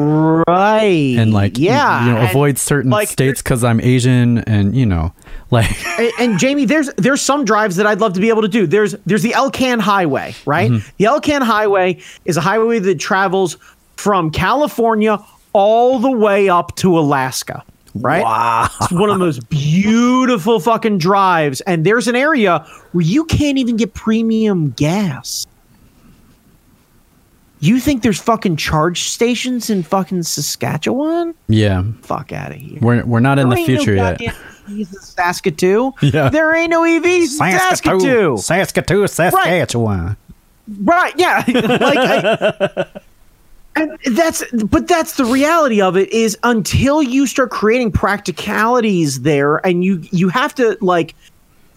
[SPEAKER 2] Right.
[SPEAKER 1] and like
[SPEAKER 2] yeah.
[SPEAKER 1] you know
[SPEAKER 2] and-
[SPEAKER 1] avoid certain
[SPEAKER 2] like,
[SPEAKER 1] states because i'm asian and you know like
[SPEAKER 2] and, and Jamie, there's there's some drives that I'd love to be able to do. There's there's the Alcan Highway, right?
[SPEAKER 1] Mm-hmm.
[SPEAKER 2] The Alcan Highway is a highway that travels from California all the way up to Alaska. Right?
[SPEAKER 1] Wow.
[SPEAKER 2] It's one of the most beautiful fucking drives. And there's an area where you can't even get premium gas. You think there's fucking charge stations in fucking Saskatchewan?
[SPEAKER 1] yeah
[SPEAKER 2] Fuck out of here.
[SPEAKER 1] we're, we're not in the
[SPEAKER 2] There
[SPEAKER 1] future
[SPEAKER 2] no
[SPEAKER 1] yet
[SPEAKER 2] Saskatoon.
[SPEAKER 1] Yeah.
[SPEAKER 2] There ain't no EVs in Saskatoon.
[SPEAKER 1] Saskatoon, Saskatchewan.
[SPEAKER 2] Right, yeah. like I, and that's but that's the reality of it is until you start creating practicalities there and you you have to like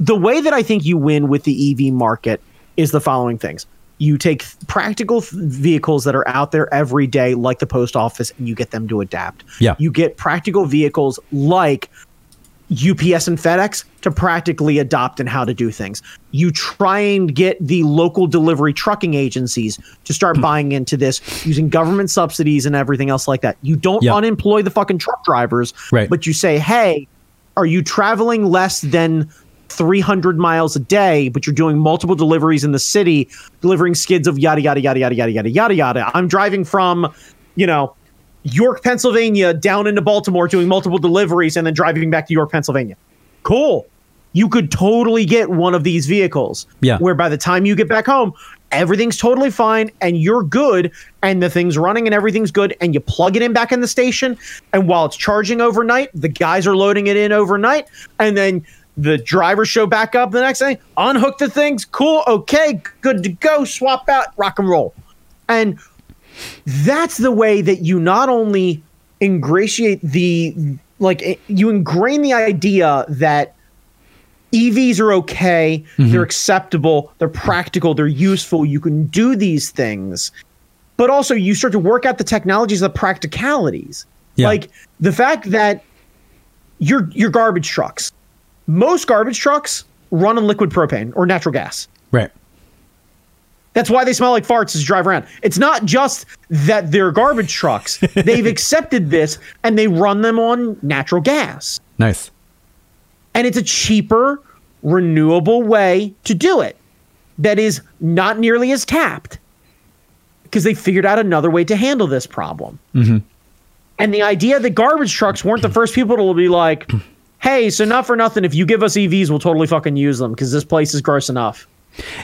[SPEAKER 2] the way that I think you win with the EV market is the following things. You take practical vehicles that are out there every day, like the post office, and you get them to adapt.
[SPEAKER 1] Yeah.
[SPEAKER 2] You get practical vehicles like UPS and FedEx to practically adopt and how to do things. You try and get the local delivery trucking agencies to start
[SPEAKER 1] Hmm.
[SPEAKER 2] buying into this using government subsidies and everything else like that. You don't
[SPEAKER 1] Yeah.
[SPEAKER 2] unemploy the fucking truck drivers,
[SPEAKER 1] Right.
[SPEAKER 2] but you say, hey, are you traveling less than 300 miles a day, but you're doing multiple deliveries in the city, delivering skids of yada, yada, yada, yada, yada, yada, yada, yada. I'm driving from, you know, York, Pennsylvania down into Baltimore doing multiple deliveries and then driving back to York, Pennsylvania. Cool. You could totally get one of these vehicles.
[SPEAKER 1] Yeah.
[SPEAKER 2] Where by the time you get back home, everything's totally fine and you're good and the thing's running and everything's good and you plug it in back in the station and while it's charging overnight, the guys are loading it in overnight and then the drivers show back up the next day, unhook the things, cool, okay, good to go, swap out, rock and roll. And that's the way that you not only ingratiate the like eh, you ingrain the idea that EVs are okay, they're acceptable, they're practical, they're useful, you can do these things. But also you start to work out the technologies, the practicalities.
[SPEAKER 1] Yeah.
[SPEAKER 2] Like the fact that your your garbage trucks, most garbage trucks run on liquid propane or natural gas.
[SPEAKER 1] Right.
[SPEAKER 2] That's why they smell like farts as drive around. It's not just that they're garbage trucks. They've accepted this and they run them on natural gas.
[SPEAKER 1] Nice.
[SPEAKER 2] And it's a cheaper, renewable way to do it. that is not nearly as tapped because they figured out another way to handle this problem. Mm-hmm. And the idea that garbage trucks weren't the first people to be like, hey, so not for nothing, if you give us EVs, we'll totally fucking use them because this place is gross enough.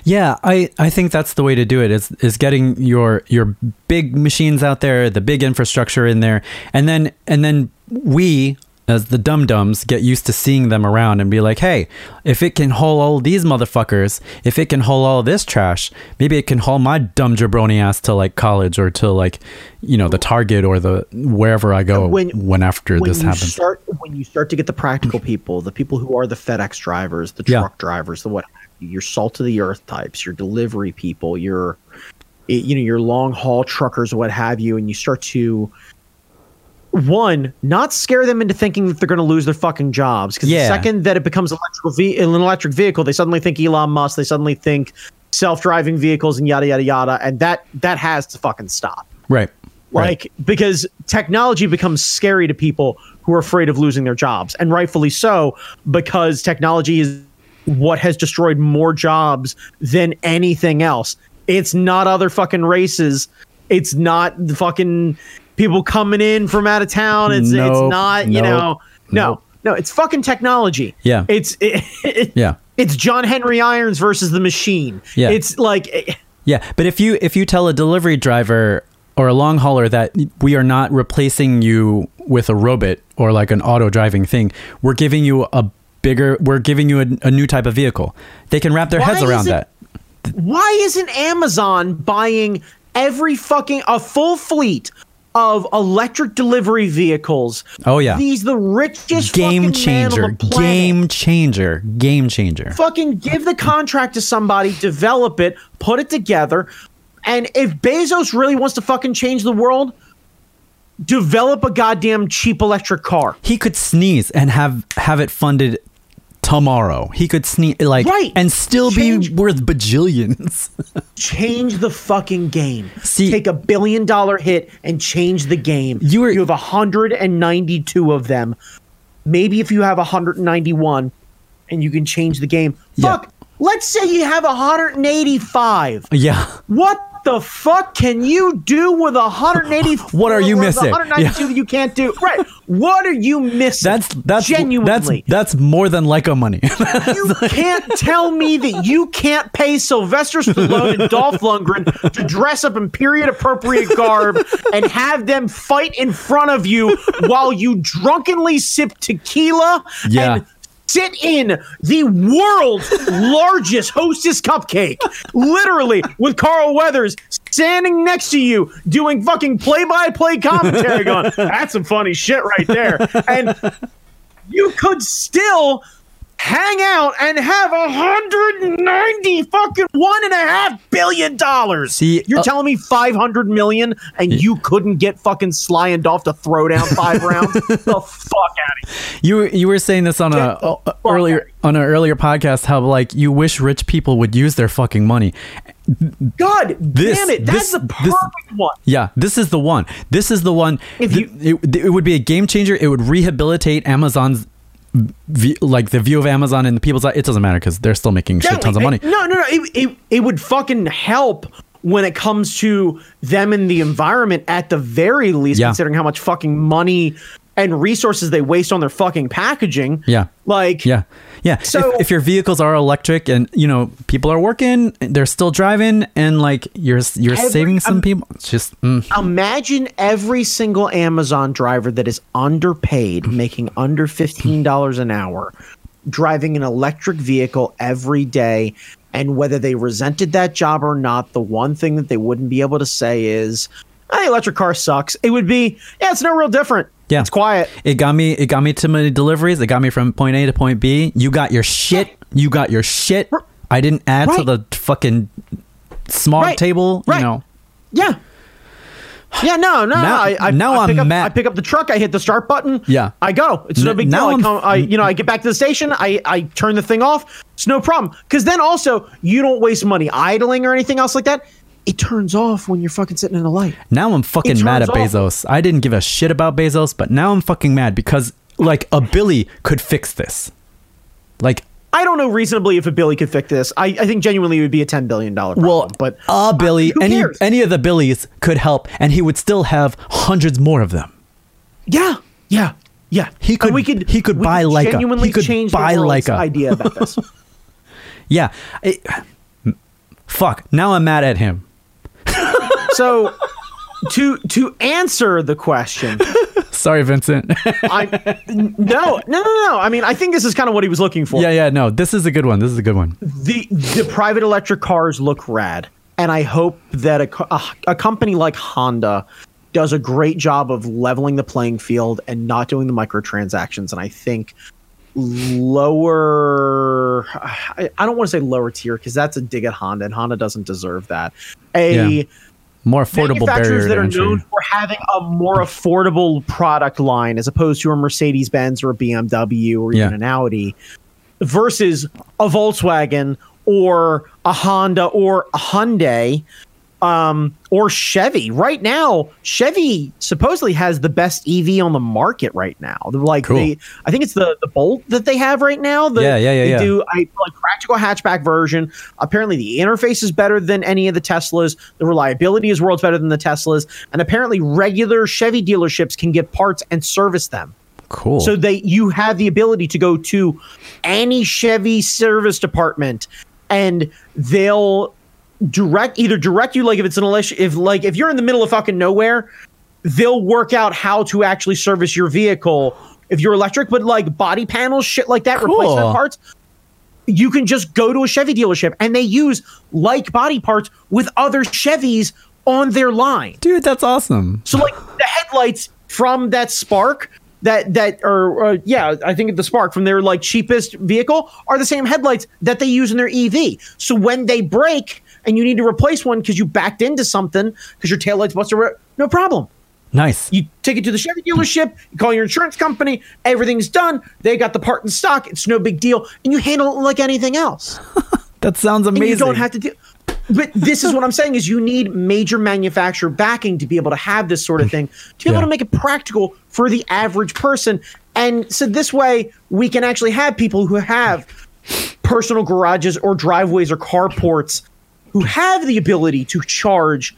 [SPEAKER 1] Yeah, I, I think that's the way to do it is is getting your your big machines out there, the big infrastructure in there, and then and then we as the dum dums get used to seeing them around and be like, hey, if it can haul all these motherfuckers, if it can haul all this trash, maybe it can haul my dumb jabroni ass to like college or to like, you know, the Target or the wherever I go when, after
[SPEAKER 2] when
[SPEAKER 1] this
[SPEAKER 2] you
[SPEAKER 1] happens.
[SPEAKER 2] Start, when you start to get the practical people, the people who are the FedEx drivers, the
[SPEAKER 1] Yeah.
[SPEAKER 2] truck drivers, the what, your salt of the earth types, your delivery people, your, you know, your long haul truckers, what have you, and you start to one, not scare them into thinking that they're going to lose their fucking jobs. Because
[SPEAKER 1] Yeah.
[SPEAKER 2] the second that it becomes electrical ve- an electric vehicle, they suddenly think Elon Musk. They suddenly think self-driving vehicles and yada yada yada, and that that has to fucking stop.
[SPEAKER 1] right. right.
[SPEAKER 2] Like because technology becomes scary to people who are afraid of losing their jobs, and rightfully so, because technology is what has destroyed more jobs than anything else. It's not other fucking races. It's not the fucking people coming in from out of town. It's it's
[SPEAKER 1] Nope,
[SPEAKER 2] not you
[SPEAKER 1] nope,
[SPEAKER 2] know no
[SPEAKER 1] nope.
[SPEAKER 2] no. It's fucking technology.
[SPEAKER 1] Yeah.
[SPEAKER 2] It's it,
[SPEAKER 1] Yeah.
[SPEAKER 2] It's John Henry Irons versus the machine.
[SPEAKER 1] Yeah.
[SPEAKER 2] It's like eh,
[SPEAKER 1] Yeah, but if you if you tell a delivery driver or a long hauler that we are not replacing you with a robot or like an auto driving thing, we're giving you a bigger, we're giving you a, a new type of vehicle. They can wrap their
[SPEAKER 2] Why
[SPEAKER 1] heads around that.
[SPEAKER 2] why isn't Amazon buying every fucking a full fleet of electric delivery vehicles?
[SPEAKER 1] Oh, yeah.
[SPEAKER 2] these the richest
[SPEAKER 1] Game
[SPEAKER 2] fucking man on
[SPEAKER 1] changer, game changer, game changer.
[SPEAKER 2] Fucking give the contract to somebody, develop it, put it together, and if Bezos really wants to fucking change the world, develop a goddamn cheap electric car.
[SPEAKER 1] He could sneeze and have have it funded tomorrow. He could sneeze like
[SPEAKER 2] Right.
[SPEAKER 1] and still
[SPEAKER 2] Change-
[SPEAKER 1] be worth bajillions.
[SPEAKER 2] change the fucking game.
[SPEAKER 1] See-
[SPEAKER 2] take a billion dollar hit and change the game.
[SPEAKER 1] You were-
[SPEAKER 2] you have 192 of them. Maybe if you have 191 and you can change the game.
[SPEAKER 1] Yeah.
[SPEAKER 2] Fuck. Let's say you have 185.
[SPEAKER 1] yeah.
[SPEAKER 2] What the fuck can you do with 180?
[SPEAKER 1] What are you missing?
[SPEAKER 2] 192
[SPEAKER 1] Yeah.
[SPEAKER 2] that you can't do. Right. What are you missing?
[SPEAKER 1] That's that's
[SPEAKER 2] genuinely.
[SPEAKER 1] that's that's more than Leica money.
[SPEAKER 2] You can't tell me that you can't pay Sylvester Stallone and Dolph Lundgren to dress up in period appropriate garb and have them fight in front of you while you drunkenly sip tequila
[SPEAKER 1] Yeah.
[SPEAKER 2] and sit in the world's largest hostess cupcake. Literally, with Carl Weathers standing next to you doing fucking play by play commentary going, that's some funny shit right there. And you could still hang out and have a hundred ninety fucking one and a half billion dollars.
[SPEAKER 1] See,
[SPEAKER 2] you're
[SPEAKER 1] uh,
[SPEAKER 2] telling me five hundred million and you couldn't get fucking Sly and Dolph to throw down five rounds? The fuck out of here.
[SPEAKER 1] You you were saying this on a,
[SPEAKER 2] Get the
[SPEAKER 1] a- earlier on an earlier podcast how like you wish rich people would use their fucking money.
[SPEAKER 2] God
[SPEAKER 1] This-
[SPEAKER 2] damn it! That's
[SPEAKER 1] this-
[SPEAKER 2] the
[SPEAKER 1] this-
[SPEAKER 2] perfect one.
[SPEAKER 1] Yeah, this is the one. This is the one.
[SPEAKER 2] If
[SPEAKER 1] Th-
[SPEAKER 2] you-
[SPEAKER 1] it, it would be a game changer. It would rehabilitate Amazon's v- like the view of Amazon and the people's. It doesn't matter because they're still making shit tons of money.
[SPEAKER 2] No, no, no. It, it, it would fucking help when it comes to them and the environment at the very least,
[SPEAKER 1] Yeah.
[SPEAKER 2] considering how much fucking money and resources they waste on their fucking packaging.
[SPEAKER 1] Yeah.
[SPEAKER 2] Like,
[SPEAKER 1] Yeah, yeah.
[SPEAKER 2] So-
[SPEAKER 1] if, if your vehicles are electric and you know people are working, they're still driving, and like you're you're
[SPEAKER 2] Every-
[SPEAKER 1] saving some
[SPEAKER 2] um,
[SPEAKER 1] people. It's just mm.
[SPEAKER 2] imagine every single Amazon driver that is underpaid, making under $15 an hour, driving an electric vehicle every day. And whether they resented that job or not, the one thing that they wouldn't be able to say is, "Ah, the electric car sucks. It would be, yeah, it's no real different.
[SPEAKER 1] Yeah.
[SPEAKER 2] It's quiet.
[SPEAKER 1] It got me. It got me to many deliveries. It got me from point A to point B. You got your shit. You got your shit. I didn't add to the fucking smog
[SPEAKER 2] Right.
[SPEAKER 1] table.
[SPEAKER 2] Right.
[SPEAKER 1] You know.
[SPEAKER 2] Yeah. Yeah, no, no.
[SPEAKER 1] Now-
[SPEAKER 2] I, I,
[SPEAKER 1] now
[SPEAKER 2] I
[SPEAKER 1] I'm
[SPEAKER 2] pick up,
[SPEAKER 1] mad.
[SPEAKER 2] I pick up the truck. I hit the start button.
[SPEAKER 1] Yeah.
[SPEAKER 2] I go. It's no big deal.
[SPEAKER 1] now
[SPEAKER 2] I,
[SPEAKER 1] I'm-
[SPEAKER 2] come, I, you know, I get back to the station. I, I turn the thing off. It's no problem. Because then also you don't waste money idling or anything else like that. It turns off when you're fucking sitting in a light.
[SPEAKER 1] Now I'm fucking mad at
[SPEAKER 2] off.
[SPEAKER 1] Bezos. I didn't give a shit about Bezos, but now I'm fucking mad because like a Billy could fix this. Like
[SPEAKER 2] I don't know reasonably if a Billy could fix this. I, I think genuinely it would be a ten billion dollar problem.
[SPEAKER 1] Well,
[SPEAKER 2] but
[SPEAKER 1] uh, Billy,
[SPEAKER 2] who
[SPEAKER 1] any
[SPEAKER 2] cares?
[SPEAKER 1] any of the Billies could help, and he would still have hundreds more of them.
[SPEAKER 2] yeah, yeah, yeah.
[SPEAKER 1] He
[SPEAKER 2] And
[SPEAKER 1] could-
[SPEAKER 2] we could
[SPEAKER 1] he could
[SPEAKER 2] we
[SPEAKER 1] buy like
[SPEAKER 2] Genuinely
[SPEAKER 1] He could
[SPEAKER 2] change
[SPEAKER 1] buy
[SPEAKER 2] the world's
[SPEAKER 1] Leica.
[SPEAKER 2] idea about this.
[SPEAKER 1] Yeah. It- fuck. Now I'm mad at him.
[SPEAKER 2] So to to answer the question,
[SPEAKER 1] Sorry, Vincent.
[SPEAKER 2] I no no no no. I mean, I think this is kind of what he was looking for.
[SPEAKER 1] yeah, yeah. No, this is a good one. This is a good one.
[SPEAKER 2] the the private electric cars look rad, and I hope that a, a, a company like Honda does a great job of leveling the playing field and not doing the microtransactions. And I think lower, I, I don't want to say lower tier because that's a dig at Honda, and Honda doesn't deserve that. A
[SPEAKER 1] Yeah. More affordable
[SPEAKER 2] manufacturers that are known for having a more affordable product line as opposed to a Mercedes Benz or a BMW or even
[SPEAKER 1] Yeah.
[SPEAKER 2] an Audi versus a Volkswagen or a Honda or a Hyundai um, or Chevy. Right now, Chevy supposedly has the best EV on the market right now. They're Like
[SPEAKER 1] Cool.
[SPEAKER 2] they, I think it's the the Bolt that they have right now. The,
[SPEAKER 1] Yeah, yeah, yeah,
[SPEAKER 2] They
[SPEAKER 1] yeah.
[SPEAKER 2] do a like practical hatchback version. Apparently, the interface is better than any of the Teslas. The reliability is worlds better than the Teslas, and apparently, regular Chevy dealerships can get parts and service them.
[SPEAKER 1] Cool.
[SPEAKER 2] So they you have the ability to go to any Chevy service department and they'll direct either direct you like if it's an election if like if you're in the middle of fucking nowhere, they'll work out how to actually service your vehicle if you're electric, but like body panels, shit like that,
[SPEAKER 1] Cool.
[SPEAKER 2] replacement parts. You can just go to a Chevy dealership and they use like body parts with other Chevys on their line.
[SPEAKER 1] Dude, that's awesome.
[SPEAKER 2] So like the headlights from that Spark that that or uh, yeah, I think the Spark from their like cheapest vehicle are the same headlights that they use in their EV. So when they break and you need to replace one because you backed into something because your taillights busted, no problem.
[SPEAKER 1] Nice.
[SPEAKER 2] You take it to the Chevy dealership, you call your insurance company, everything's done. They got the part in stock. It's no big deal, and you handle it like anything else.
[SPEAKER 1] That sounds
[SPEAKER 2] And
[SPEAKER 1] amazing.
[SPEAKER 2] you don't have to do. But this is what I'm saying is you need major manufacturer backing to be able to have this sort of thing to be able to make it practical for the average person. And so this way we can actually have people who have personal garages or driveways or carports who have the ability to charge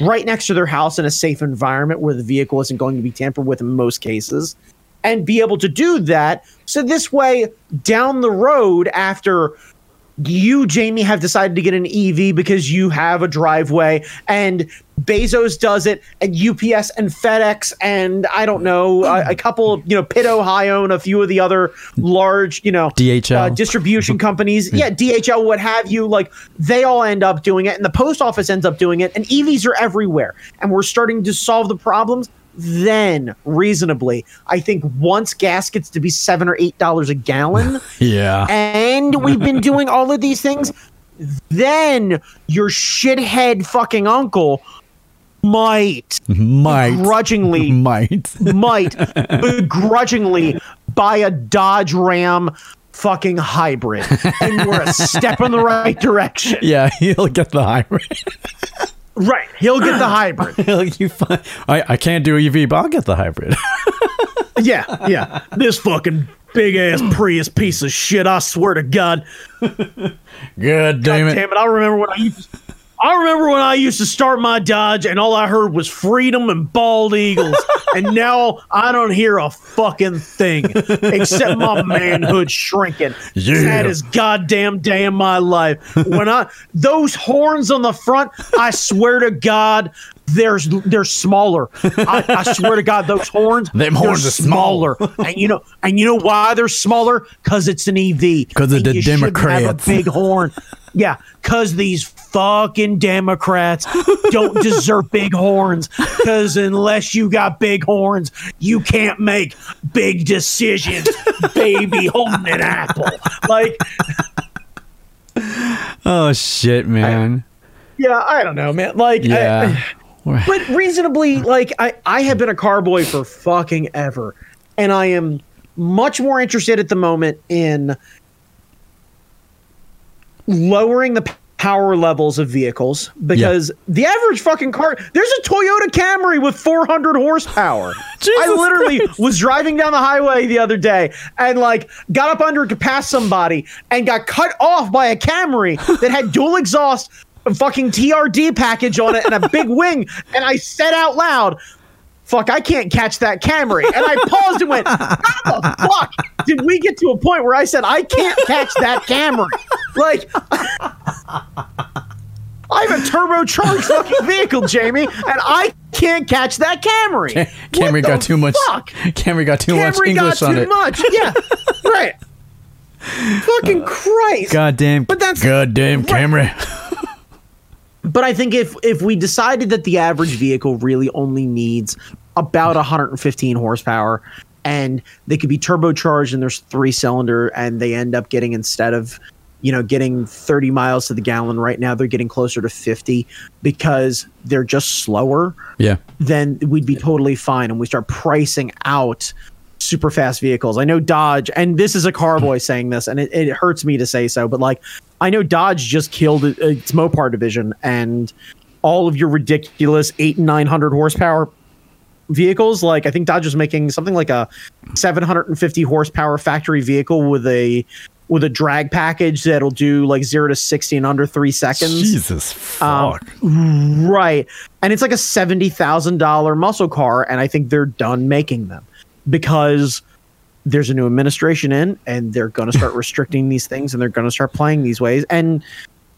[SPEAKER 2] right next to their house in a safe environment where the vehicle isn't going to be tampered with in most cases and be able to do that. So this way, down the road, after you, Jamie, have decided to get an EV because you have a driveway, and Bezos does it, and UPS and FedEx, and I don't know, a, a couple, you know, Pitt, Ohio, and a few of the other large, you know,
[SPEAKER 1] DHL.
[SPEAKER 2] uh, distribution companies. Yeah, DHL, what have you. Like, they all end up doing it, and the post office ends up doing it, and EVs are everywhere. And we're starting to solve the problems. Then, reasonably, I think once gas gets to be seven or eight dollars a gallon,
[SPEAKER 1] yeah.
[SPEAKER 2] and we've been doing all of these things, then your shithead fucking uncle might
[SPEAKER 1] might.
[SPEAKER 2] grudgingly
[SPEAKER 1] Might.
[SPEAKER 2] might begrudgingly buy a Dodge Ram fucking hybrid. And we're a step in the right direction.
[SPEAKER 1] yeah, he'll get the hybrid.
[SPEAKER 2] Right. He'll get the hybrid.
[SPEAKER 1] you find, I, I can't do EV, but I'll get the hybrid.
[SPEAKER 2] Yeah, yeah. This fucking big ass Prius piece of shit, I swear to God.
[SPEAKER 1] Good damn it.
[SPEAKER 2] Damn it, I remember when I used to, I remember when I used to start my Dodge and all I heard was freedom and bald eagles. and now I don't hear a fucking thing except my manhood shrinking.
[SPEAKER 1] Yeah.
[SPEAKER 2] That is goddamn day in my life. When I those horns on the front, I swear to God, there's they're smaller. I, I swear to God, those horns
[SPEAKER 1] Them
[SPEAKER 2] they're
[SPEAKER 1] horns are small.
[SPEAKER 2] and you know and you know why they're smaller? Because it's an EV.
[SPEAKER 1] 'Cause of the
[SPEAKER 2] you shouldn't Have
[SPEAKER 1] Democrats.
[SPEAKER 2] a big horn. Yeah, because these fucking Democrats don't deserve big horns. Because unless you got big horns, you can't make big decisions, baby, holding an apple. Like,
[SPEAKER 1] Oh shit, man.
[SPEAKER 2] yeah, I don't know, man. Like, I-
[SPEAKER 1] Yeah.
[SPEAKER 2] But reasonably, like, I, I have been a car boy for fucking ever. And I am much more interested at the moment in lowering the power levels of vehicles because the average fucking car there's a Toyota Camry with 400 horsepower. I literally
[SPEAKER 1] Christ.
[SPEAKER 2] was driving down the highway the other day and like got up under to pass somebody and got cut off by a Camry that had dual exhaust fucking TRD package on it and a big wing and I said out loud fuck, I can't catch that Camry. And I paused and went, how the fuck did we get to a point where I said, I can't catch that Camry? Like, I have a turbocharged fucking vehicle, Jamie, and I can't catch that Camry.
[SPEAKER 1] Camry
[SPEAKER 2] What
[SPEAKER 1] got too much.
[SPEAKER 2] Fuck?
[SPEAKER 1] Camry got too much English
[SPEAKER 2] got
[SPEAKER 1] on
[SPEAKER 2] too
[SPEAKER 1] it.
[SPEAKER 2] much. Yeah, right. Fucking Christ.
[SPEAKER 1] Goddamn.
[SPEAKER 2] But that's-
[SPEAKER 1] goddamn Camry.
[SPEAKER 2] But I think if if we decided that the average vehicle really only needs about 115 horsepower and they could be turbocharged and there's three cylinder and they end up getting instead of you know getting 30 miles to the gallon right now they're getting closer to 50 because they're just slower
[SPEAKER 1] Yeah.
[SPEAKER 2] then we'd be totally fine and we start pricing out super fast vehicles. I know Dodge, and this is a carboy saying this, and it, it hurts me to say so, but like I know Dodge just killed its Mopar division, and all of your ridiculous eight and nine hundred horsepower vehicles. Like I think Dodge is making something like a seven hundred and fifty horsepower factory vehicle with a with a drag package that'll do like zero to sixty in under three seconds.
[SPEAKER 1] Jesus
[SPEAKER 2] Um,
[SPEAKER 1] fuck.
[SPEAKER 2] Right. And it's like a $70,000 muscle car. And I think they're done making them because there's a new administration in and they're going to start restricting these things and they're going to start playing these ways. And,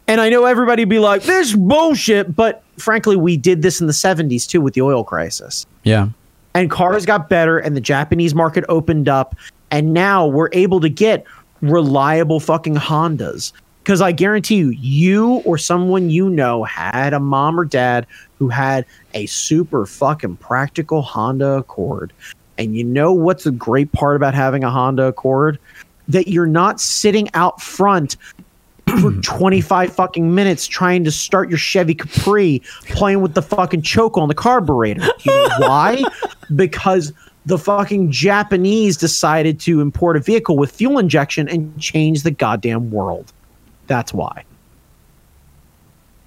[SPEAKER 2] and I know everybody be like, this bullshit. But frankly, we did this in the 70s too with the oil crisis
[SPEAKER 1] yeah.
[SPEAKER 2] and cars got better and the Japanese market opened up and now we're able to get reliable fucking Hondas. Cuz I guarantee you you or someone you know had a mom or dad who had a super fucking practical Honda Accord. And you know what's the great part about having a Honda Accord? That you're not sitting out front for 25 fucking minutes trying to start your Chevy Capri playing with the fucking choke on the carburetor. You know why? because the fucking Japanese decided to import a vehicle with fuel injection and change the goddamn world. That's why.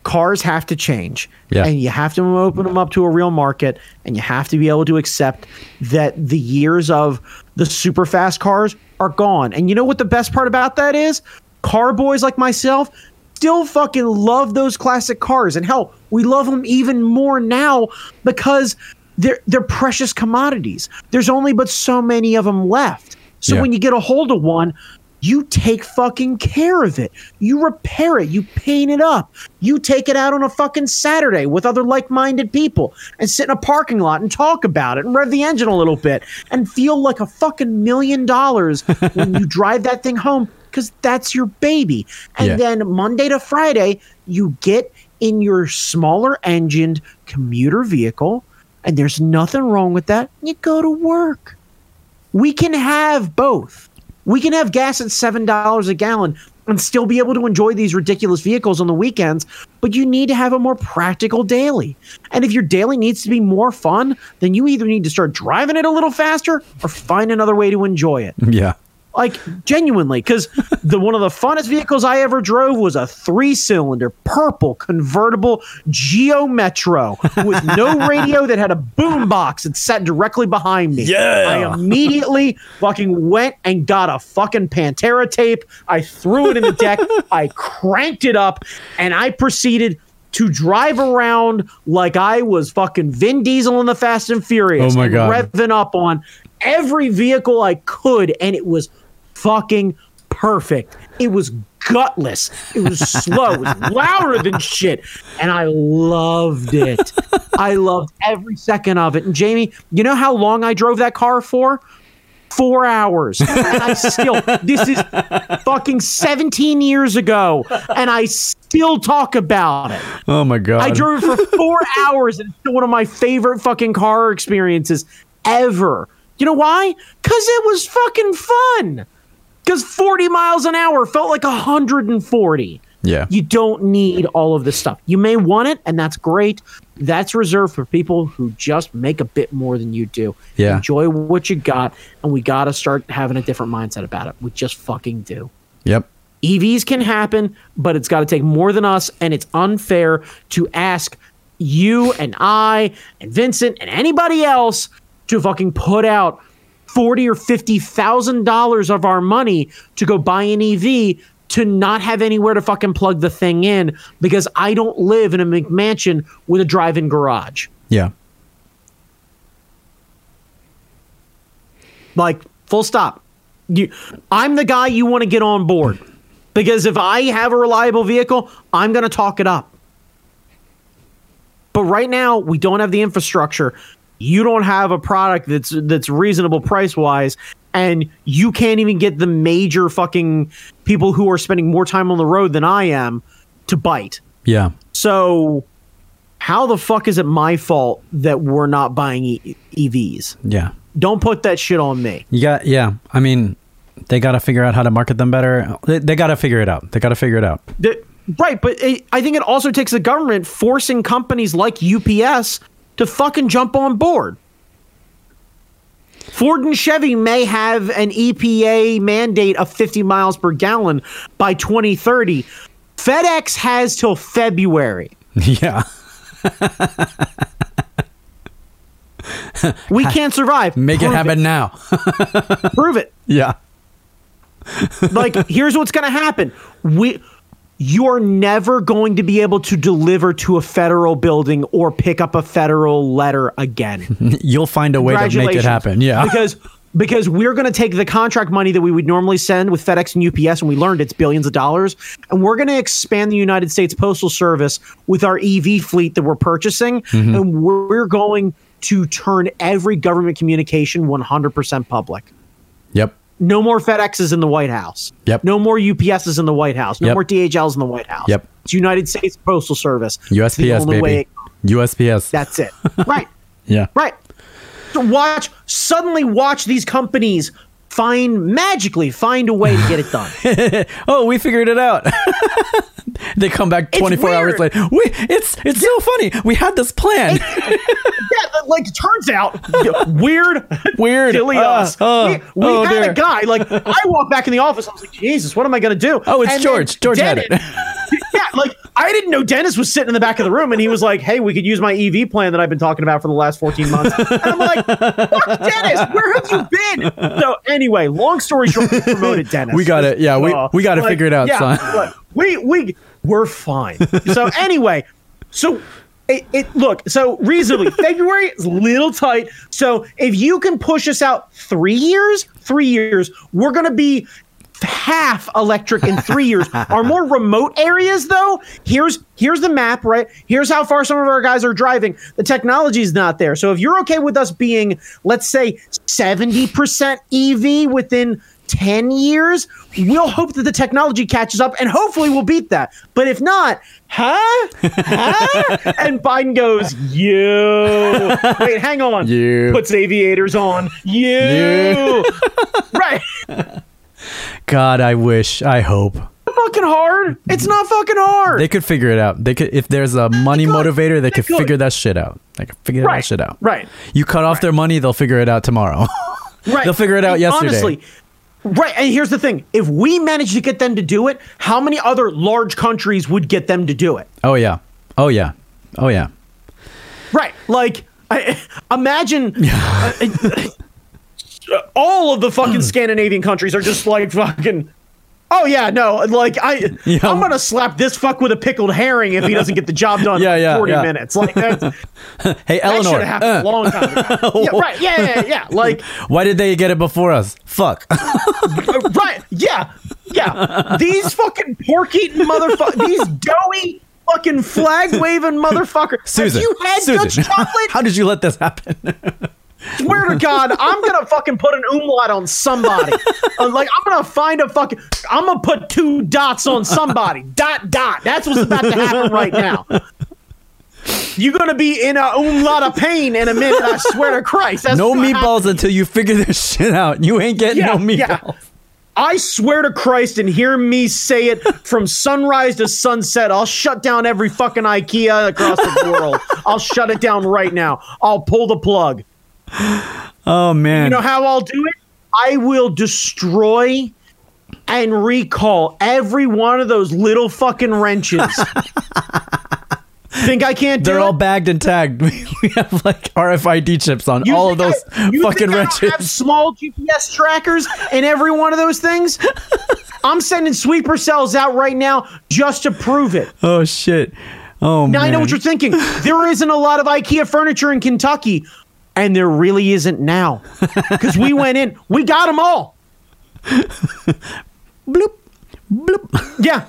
[SPEAKER 2] Cars have to change.
[SPEAKER 1] Yeah.
[SPEAKER 2] And you have to open them up to a real market and you have to be able to accept that the years of the super fast cars are gone. And you know what the best part about that is? Car boys like myself still fucking love those classic cars. And hell, we love them even more now because they're they're precious commodities. There's only but so many of them left. So
[SPEAKER 1] Yeah.
[SPEAKER 2] when you get a hold of one, you take fucking care of it. You repair it. You paint it up. You take it out on a fucking Saturday with other like minded people and sit in a parking lot and talk about it and rev the engine a little bit and feel like a fucking million dollars when you drive that thing home because that's your baby. And
[SPEAKER 1] Yeah.
[SPEAKER 2] then Monday to Friday, you get in your smaller engined commuter vehicle, and there's nothing wrong with that. You go to work. We can have both. We can have gas at $7 a gallon and still be able to enjoy these ridiculous vehicles on the weekends, but you need to have a more practical daily. And if your daily needs to be more fun, then you either need to start driving it a little faster or find another way to enjoy it
[SPEAKER 1] Yeah.
[SPEAKER 2] Like genuinely because the one of the funnest vehicles i ever drove was a three cylinder purple convertible geo metro with no radio that had a boom box that sat directly behind me
[SPEAKER 1] Yeah.
[SPEAKER 2] i immediately fucking went and got a fucking pantera tape i threw it in the deck i cranked it up and i proceeded to drive around like I was fucking Vin Diesel in the Fast and Furious.
[SPEAKER 1] Oh my God.
[SPEAKER 2] Revving up on every vehicle I could, and it was fucking perfect. It was gutless. It was slow. It was louder than shit. And I loved it. I loved every second of it. And Jamie, you know how long I drove that car for? Four hours. And I still, this is fucking 17 years ago. And I still talk about it.
[SPEAKER 1] Oh my god.
[SPEAKER 2] I drove it for four hours and it's still one of my favorite fucking car experiences ever. You know why? Because it was fucking fun. Because 40 miles an hour felt like 140.
[SPEAKER 1] Yeah.
[SPEAKER 2] You don't need all of this stuff. You may want it, and that's great. That's reserved for people who just make a bit more than you do.
[SPEAKER 1] Yeah.
[SPEAKER 2] Enjoy what you got, and we got to start having a different mindset about it. We just fucking do.
[SPEAKER 1] Yep.
[SPEAKER 2] EVs can happen, but it's got to take more than us, and it's unfair to ask you and I and Vincent and anybody else to fucking put out forty or fifty thousand dollars of our money to go buy an EV to not have anywhere to fucking plug the thing in because I don't live in a McMansion with a drive-in garage.
[SPEAKER 1] Yeah.
[SPEAKER 2] Like full stop. You, I'm the guy you want to get on board because if I have a reliable vehicle, I'm going to talk it up. But right now, we don't have the infrastructure. You don't have a product that's that's reasonable price wise, and you can't even get the major fucking people who are spending more time on the road than I am to bite.
[SPEAKER 1] Yeah.
[SPEAKER 2] So, how the fuck is it my fault that we're not buying e- EVs?
[SPEAKER 1] Yeah.
[SPEAKER 2] Don't put that shit on me.
[SPEAKER 1] Got yeah. I mean, they got to figure out how to market them better. They, they got to figure it out. They got to figure it out.
[SPEAKER 2] The- right, but it, I think it also takes the government forcing companies like UPS to fucking jump on board. Ford and Chevy may have an EPA mandate of 50 miles per gallon by 2030. FedEx has till February.
[SPEAKER 1] yeah.
[SPEAKER 2] We can't survive.
[SPEAKER 1] Make it
[SPEAKER 2] Prove
[SPEAKER 1] happen now.
[SPEAKER 2] Prove it.
[SPEAKER 1] yeah.
[SPEAKER 2] like here's what's going to happen we you're never going to be able to deliver to a federal building or pick up a federal letter again
[SPEAKER 1] You'll find a way to make it happen. Yeah.
[SPEAKER 2] because because we're going to take the contract money that we would normally send with FedEx and UPS and we learned it's billions of dollars and we're going to expand the United States Postal Service with our EV fleet that we're purchasing
[SPEAKER 1] Mm-hmm.
[SPEAKER 2] and we're going to turn every government communication 100% public
[SPEAKER 1] yep.
[SPEAKER 2] No more FedExes in the White House.
[SPEAKER 1] Yep.
[SPEAKER 2] No more UPSs in the White House. No
[SPEAKER 1] Yep.
[SPEAKER 2] more DHLs in the White House.
[SPEAKER 1] Yep.
[SPEAKER 2] It's United States Postal Service.
[SPEAKER 1] USPS baby. USPS.
[SPEAKER 2] that's it. right.
[SPEAKER 1] yeah.
[SPEAKER 2] Right. So watch suddenly watch these companies find magically find a way to get it done.
[SPEAKER 1] Oh, we figured it out. they come back 24 hours later. We it's it's so funny. We had this plan.
[SPEAKER 2] yeah, like turns out weird,
[SPEAKER 1] Weird.
[SPEAKER 2] silly
[SPEAKER 1] Uh,
[SPEAKER 2] us.
[SPEAKER 1] uh,
[SPEAKER 2] we we
[SPEAKER 1] oh,
[SPEAKER 2] had
[SPEAKER 1] dear.
[SPEAKER 2] a guy like I walked back in the office. I was like, Jesus, what am I going to do?
[SPEAKER 1] Oh, it's
[SPEAKER 2] And
[SPEAKER 1] George. George had it.
[SPEAKER 2] yeah, like I didn't know Dennis was sitting in the back of the room, and he was like, "Hey, we could use my EV plan that I've been talking about for the last 14 months." And I'm like, "Fuck, Dennis, where have you been?" So anyway, long story short, we promoted Dennis.
[SPEAKER 1] We got it. Yeah, we-
[SPEAKER 2] Uh,
[SPEAKER 1] we got it
[SPEAKER 2] like,
[SPEAKER 1] figured out,
[SPEAKER 2] yeah,
[SPEAKER 1] son.
[SPEAKER 2] we we we're fine. So anyway, so. It, it look so reasonably February is a little tight. So if you can push us out three years, three years, we're gonna be half electric in three years. Our more remote areas, though, here's here's the map, right? Here's how far some of our guys are driving. The technology is not there. So if you're okay with us being, let's say, 70% EV within 10 years, we'll hope that the technology catches up and hopefully we'll beat that. But if not, huh? Huh? and Biden goes, you. Wait, hang on.
[SPEAKER 1] You.
[SPEAKER 2] Puts aviators on. You.
[SPEAKER 1] You.
[SPEAKER 2] right.
[SPEAKER 1] God, I wish. I hope
[SPEAKER 2] fucking hard. It's not fucking hard.
[SPEAKER 1] they could figure it out. They could if there's a money
[SPEAKER 2] could.
[SPEAKER 1] motivator, they,
[SPEAKER 2] They
[SPEAKER 1] could,
[SPEAKER 2] could.
[SPEAKER 1] figure that shit out. They could figure
[SPEAKER 2] Right.
[SPEAKER 1] that shit out.
[SPEAKER 2] Right.
[SPEAKER 1] You cut off their money, they'll figure it out tomorrow.
[SPEAKER 2] Right.
[SPEAKER 1] They'll figure it out
[SPEAKER 2] And
[SPEAKER 1] yesterday.
[SPEAKER 2] Honestly. Right. And here's the thing. If we manage to get them to do it, how many other large countries would get them to do it?
[SPEAKER 1] oh yeah. Oh yeah. Oh yeah.
[SPEAKER 2] Right. Like I, imagine uh, uh, all of the fucking Scandinavian countries are just like fucking Oh yeah, no, like I,
[SPEAKER 1] Yeah.
[SPEAKER 2] I'm gonna slap this fuck with a pickled herring if he doesn't get the job done
[SPEAKER 1] Yeah,
[SPEAKER 2] in
[SPEAKER 1] yeah,
[SPEAKER 2] 40
[SPEAKER 1] yeah.
[SPEAKER 2] minutes. Like that's, that
[SPEAKER 1] Hey
[SPEAKER 2] should
[SPEAKER 1] Eleanor,
[SPEAKER 2] have happened
[SPEAKER 1] uh,
[SPEAKER 2] a long time ago. Yeah, right. Yeah, yeah, yeah. Like
[SPEAKER 1] why did they get it before us? Fuck.
[SPEAKER 2] Uh, right. Yeah. Yeah. These fucking pork eating motherfuckers, these doughy fucking flag waving motherfuckers.
[SPEAKER 1] Susan.
[SPEAKER 2] Have you had
[SPEAKER 1] Susan.
[SPEAKER 2] Dutch chocolate?
[SPEAKER 1] How did you let this happen?
[SPEAKER 2] Swear to God, I'm gonna fucking put an umlaut on somebody. Uh, like I'm gonna find a fucking. I'm gonna put two dots on somebody. Dot dot. That's what's about to happen right now. You're gonna be in a umlaut of pain in a minute. I swear to Christ. That's
[SPEAKER 1] no meatballs until you figure this shit out. You ain't getting no meatballs.
[SPEAKER 2] yeah. I swear to Christ and hear me say it from sunrise to sunset. I'll shut down every fucking IKEA across the world. I'll shut it down right now. I'll pull the plug.
[SPEAKER 1] Oh man.
[SPEAKER 2] You know how I'll do it? I will destroy and recall every one of those little fucking wrenches. Think I can't do
[SPEAKER 1] They're
[SPEAKER 2] it?
[SPEAKER 1] all bagged and tagged. we have like RFID chips on
[SPEAKER 2] You
[SPEAKER 1] all of those
[SPEAKER 2] I-
[SPEAKER 1] fucking
[SPEAKER 2] think I don't
[SPEAKER 1] wrenches.
[SPEAKER 2] have small GPS trackers in every one of those things. I'm sending sweeper cells out right now just to prove it.
[SPEAKER 1] oh shit. Oh man.
[SPEAKER 2] Now
[SPEAKER 1] man.
[SPEAKER 2] I know what you're thinking. There isn't a lot of IKEA furniture in Kentucky, and there really isn't now because we went in, we got them all.
[SPEAKER 1] Bloop. Bloop.
[SPEAKER 2] Yeah.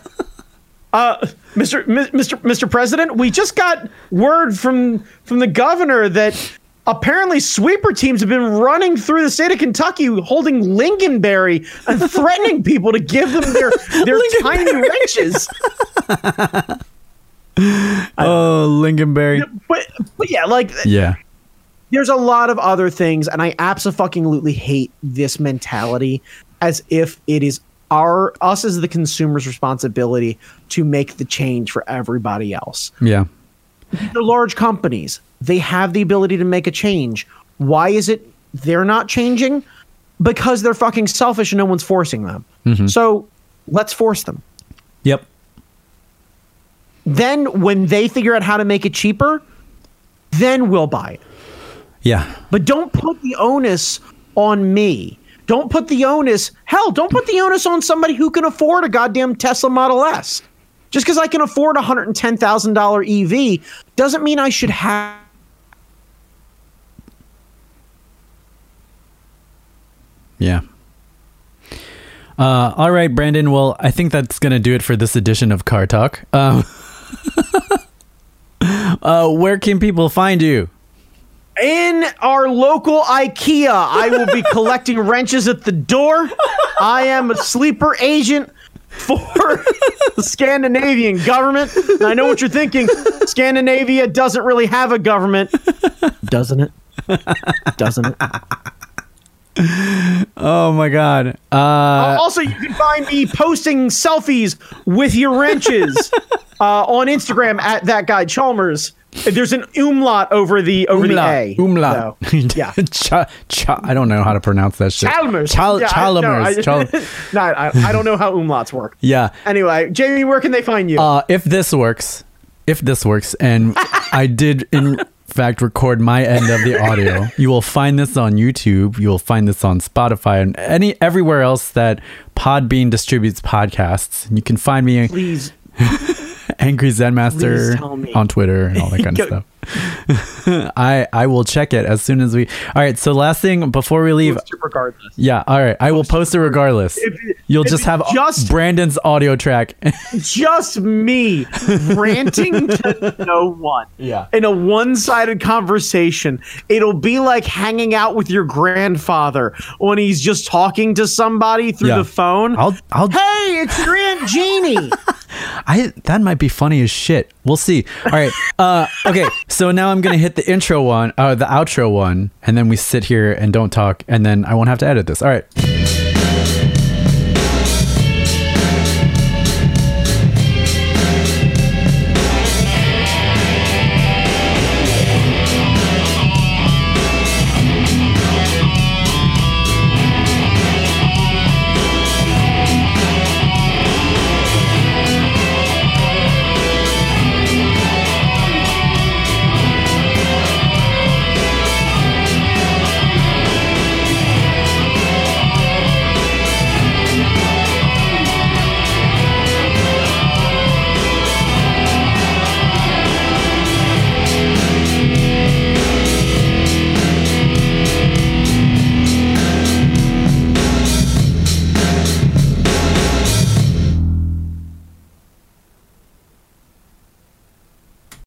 [SPEAKER 2] Uh, Mr. M- Mr. Mr. President, we just got word from from the governor that apparently sweeper teams have been running through the state of Kentucky holding lingonberry and threatening people to give them their their tiny wrenches.
[SPEAKER 1] Oh, Lincolnberry.
[SPEAKER 2] But, but yeah, like
[SPEAKER 1] Yeah.
[SPEAKER 2] There's a lot of other things, and I absolutely hate this mentality as if it is our us as the consumer's responsibility to make the change for everybody else.
[SPEAKER 1] Yeah.
[SPEAKER 2] They're large companies. They have the ability to make a change. Why is it they're not changing? Because they're fucking selfish and no one's forcing them. Mm-hmm. So let's force them.
[SPEAKER 1] Yep.
[SPEAKER 2] Then when they figure out how to make it cheaper, then we'll buy it.
[SPEAKER 1] Yeah.
[SPEAKER 2] But don't put the onus on me. Don't put the onus, hell, don't put the onus on somebody who can afford a goddamn Tesla Model S. Just because I can afford a $110,000 EV doesn't mean I should have.
[SPEAKER 1] Yeah. Uh, all right, Brandon. Well, I think that's gonna do it for this edition of Car Talk. Um, uh, where can people find you?
[SPEAKER 2] In our local IKEA, I will be collecting wrenches at the door. I am a sleeper agent for the Scandinavian government. And I know what you're thinking. Scandinavia doesn't really have a government, doesn't it? Doesn't it?
[SPEAKER 1] Oh my God. Uh,
[SPEAKER 2] also, you can find me posting selfies with your wrenches uh, on Instagram at that guy Chalmers. There's an umlaut over the over the A.
[SPEAKER 1] Umlaut.
[SPEAKER 2] So, yeah.
[SPEAKER 1] Cha, cha, I don't know how to pronounce that shit.
[SPEAKER 2] Chalmers.
[SPEAKER 1] Chal-
[SPEAKER 2] Yeah, I- no,
[SPEAKER 1] Chalmers.
[SPEAKER 2] I,
[SPEAKER 1] Chal-
[SPEAKER 2] no, I, I don't know how umlauts work.
[SPEAKER 1] yeah.
[SPEAKER 2] Anyway, Jamie, where can they find you?
[SPEAKER 1] Uh, if this works, if this works, and I did in fact record my end of the audio, you will find this on YouTube. You will find this on Spotify and any everywhere else that Podbean distributes podcasts. You can find me
[SPEAKER 2] Please,
[SPEAKER 1] Angry Zen Master on Twitter and all that kind of stuff. I I will check it as soon as we. All right. So last thing before we leave.
[SPEAKER 2] regardless.
[SPEAKER 1] Yeah. All right. I will post it regardless. You'll just have
[SPEAKER 2] just-
[SPEAKER 1] Brandon's audio track.
[SPEAKER 2] Just me ranting to no one.
[SPEAKER 1] Yeah.
[SPEAKER 2] In a one-sided conversation, it'll be like hanging out with your grandfather when he's just talking to somebody through
[SPEAKER 1] Yeah.
[SPEAKER 2] the phone.
[SPEAKER 1] I'll I'll
[SPEAKER 2] hey, it's your Aunt Jeannie.
[SPEAKER 1] I that might be funny as shit. We'll see. All right. Uh, okay. So now I'm gonna hit the intro one, uh, the outro one, and then we sit here and don't talk, and then I won't have to edit this. All right.